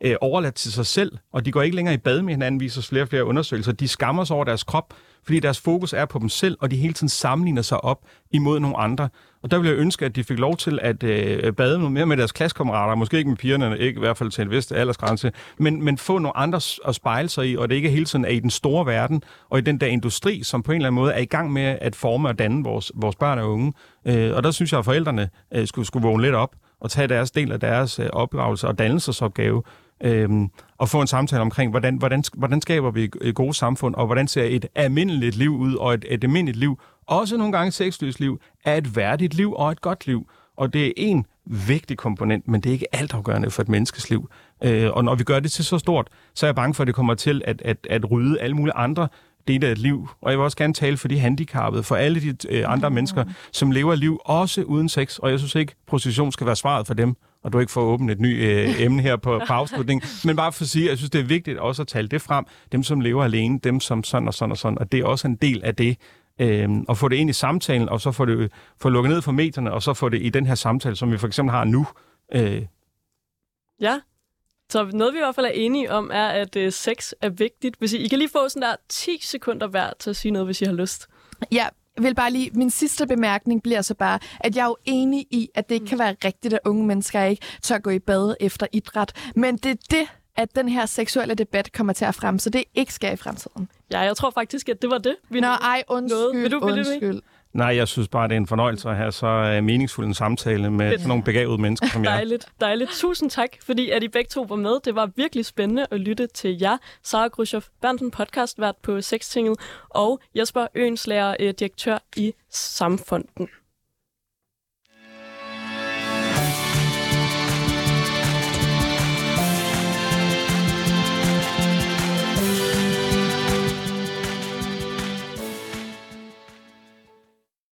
øh, overladt til sig selv, og de går ikke længere i bad med hinanden, viser flere og flere undersøgelser. De skammer sig over deres krop, fordi deres fokus er på dem selv, og de hele tiden sammenligner sig op imod nogle andre. Og der ville jeg ønske, at de fik lov til at øh, bade noget mere med deres klassekammerater, måske ikke med pigerne, ikke i hvert fald til en vis aldersgrænse, men, men få nogle andre at spejle sig i, og det ikke hele tiden er i den store verden, og i den der industri, som på en eller anden måde er i gang med at forme og danne vores, vores børn og unge. Øh, og der synes jeg, at forældrene øh, skulle, skulle vågne lidt op og tage deres del af deres øh, opdragelse og dannelsesopgave, øhm, og få en samtale omkring, hvordan, hvordan, hvordan skaber vi et gode samfund, og hvordan ser et almindeligt liv ud, og et, et almindeligt liv, også nogle gange sexløst liv, er et værdigt liv og et godt liv. Og det er en vigtig komponent, men det er ikke altafgørende for et menneskes liv. Øh, og når vi gør det til så stort, så er jeg bange for, at det kommer til at, at, at rydde alle mulige andre dele af et liv. Og jeg vil også gerne tale for de handicappede, for alle de øh, andre mennesker, som lever liv også uden sex. Og jeg synes ikke, prostitution skal være svaret for dem og du ikke får åbnet et nyt øh, emne her på, på afslutningen. Men bare for at sige, at jeg synes, det er vigtigt også at tale det frem. Dem, som lever alene, dem som sådan og sådan og sådan, og det er også en del af det. Øh, og få det ind i samtalen, og så få det få lukket ned for medierne, og så få det i den her samtale, som vi for eksempel har nu. Øh. Ja, så noget vi i hvert fald er enige om, er, at øh, sex er vigtigt. Hvis I, I kan lige få sådan der 10 sekunder hver til at sige noget, hvis I har lyst. Ja, vil bare lige, min sidste bemærkning bliver så bare, at jeg er jo enig i, at det ikke kan være rigtigt, at unge mennesker ikke tør gå i bad efter idræt. Men det er det, at den her seksuelle debat kommer til at frem, så det ikke sker i fremtiden. Ja, jeg tror faktisk, at det var det. Vi Nå, ej, undskyld, Vil du, undskyld. Nej, jeg synes bare, det er en fornøjelse at have så uh, meningsfuld en samtale med sådan nogle begavede mennesker som jeg. Dejligt, dejligt. Tusind tak, fordi at I begge to var med. Det var virkelig spændende at lytte til jer. Sara Grushoff Bernten, podcastvært på Sextinget, og Jesper Øenslærer, øh, direktør i Samfunden.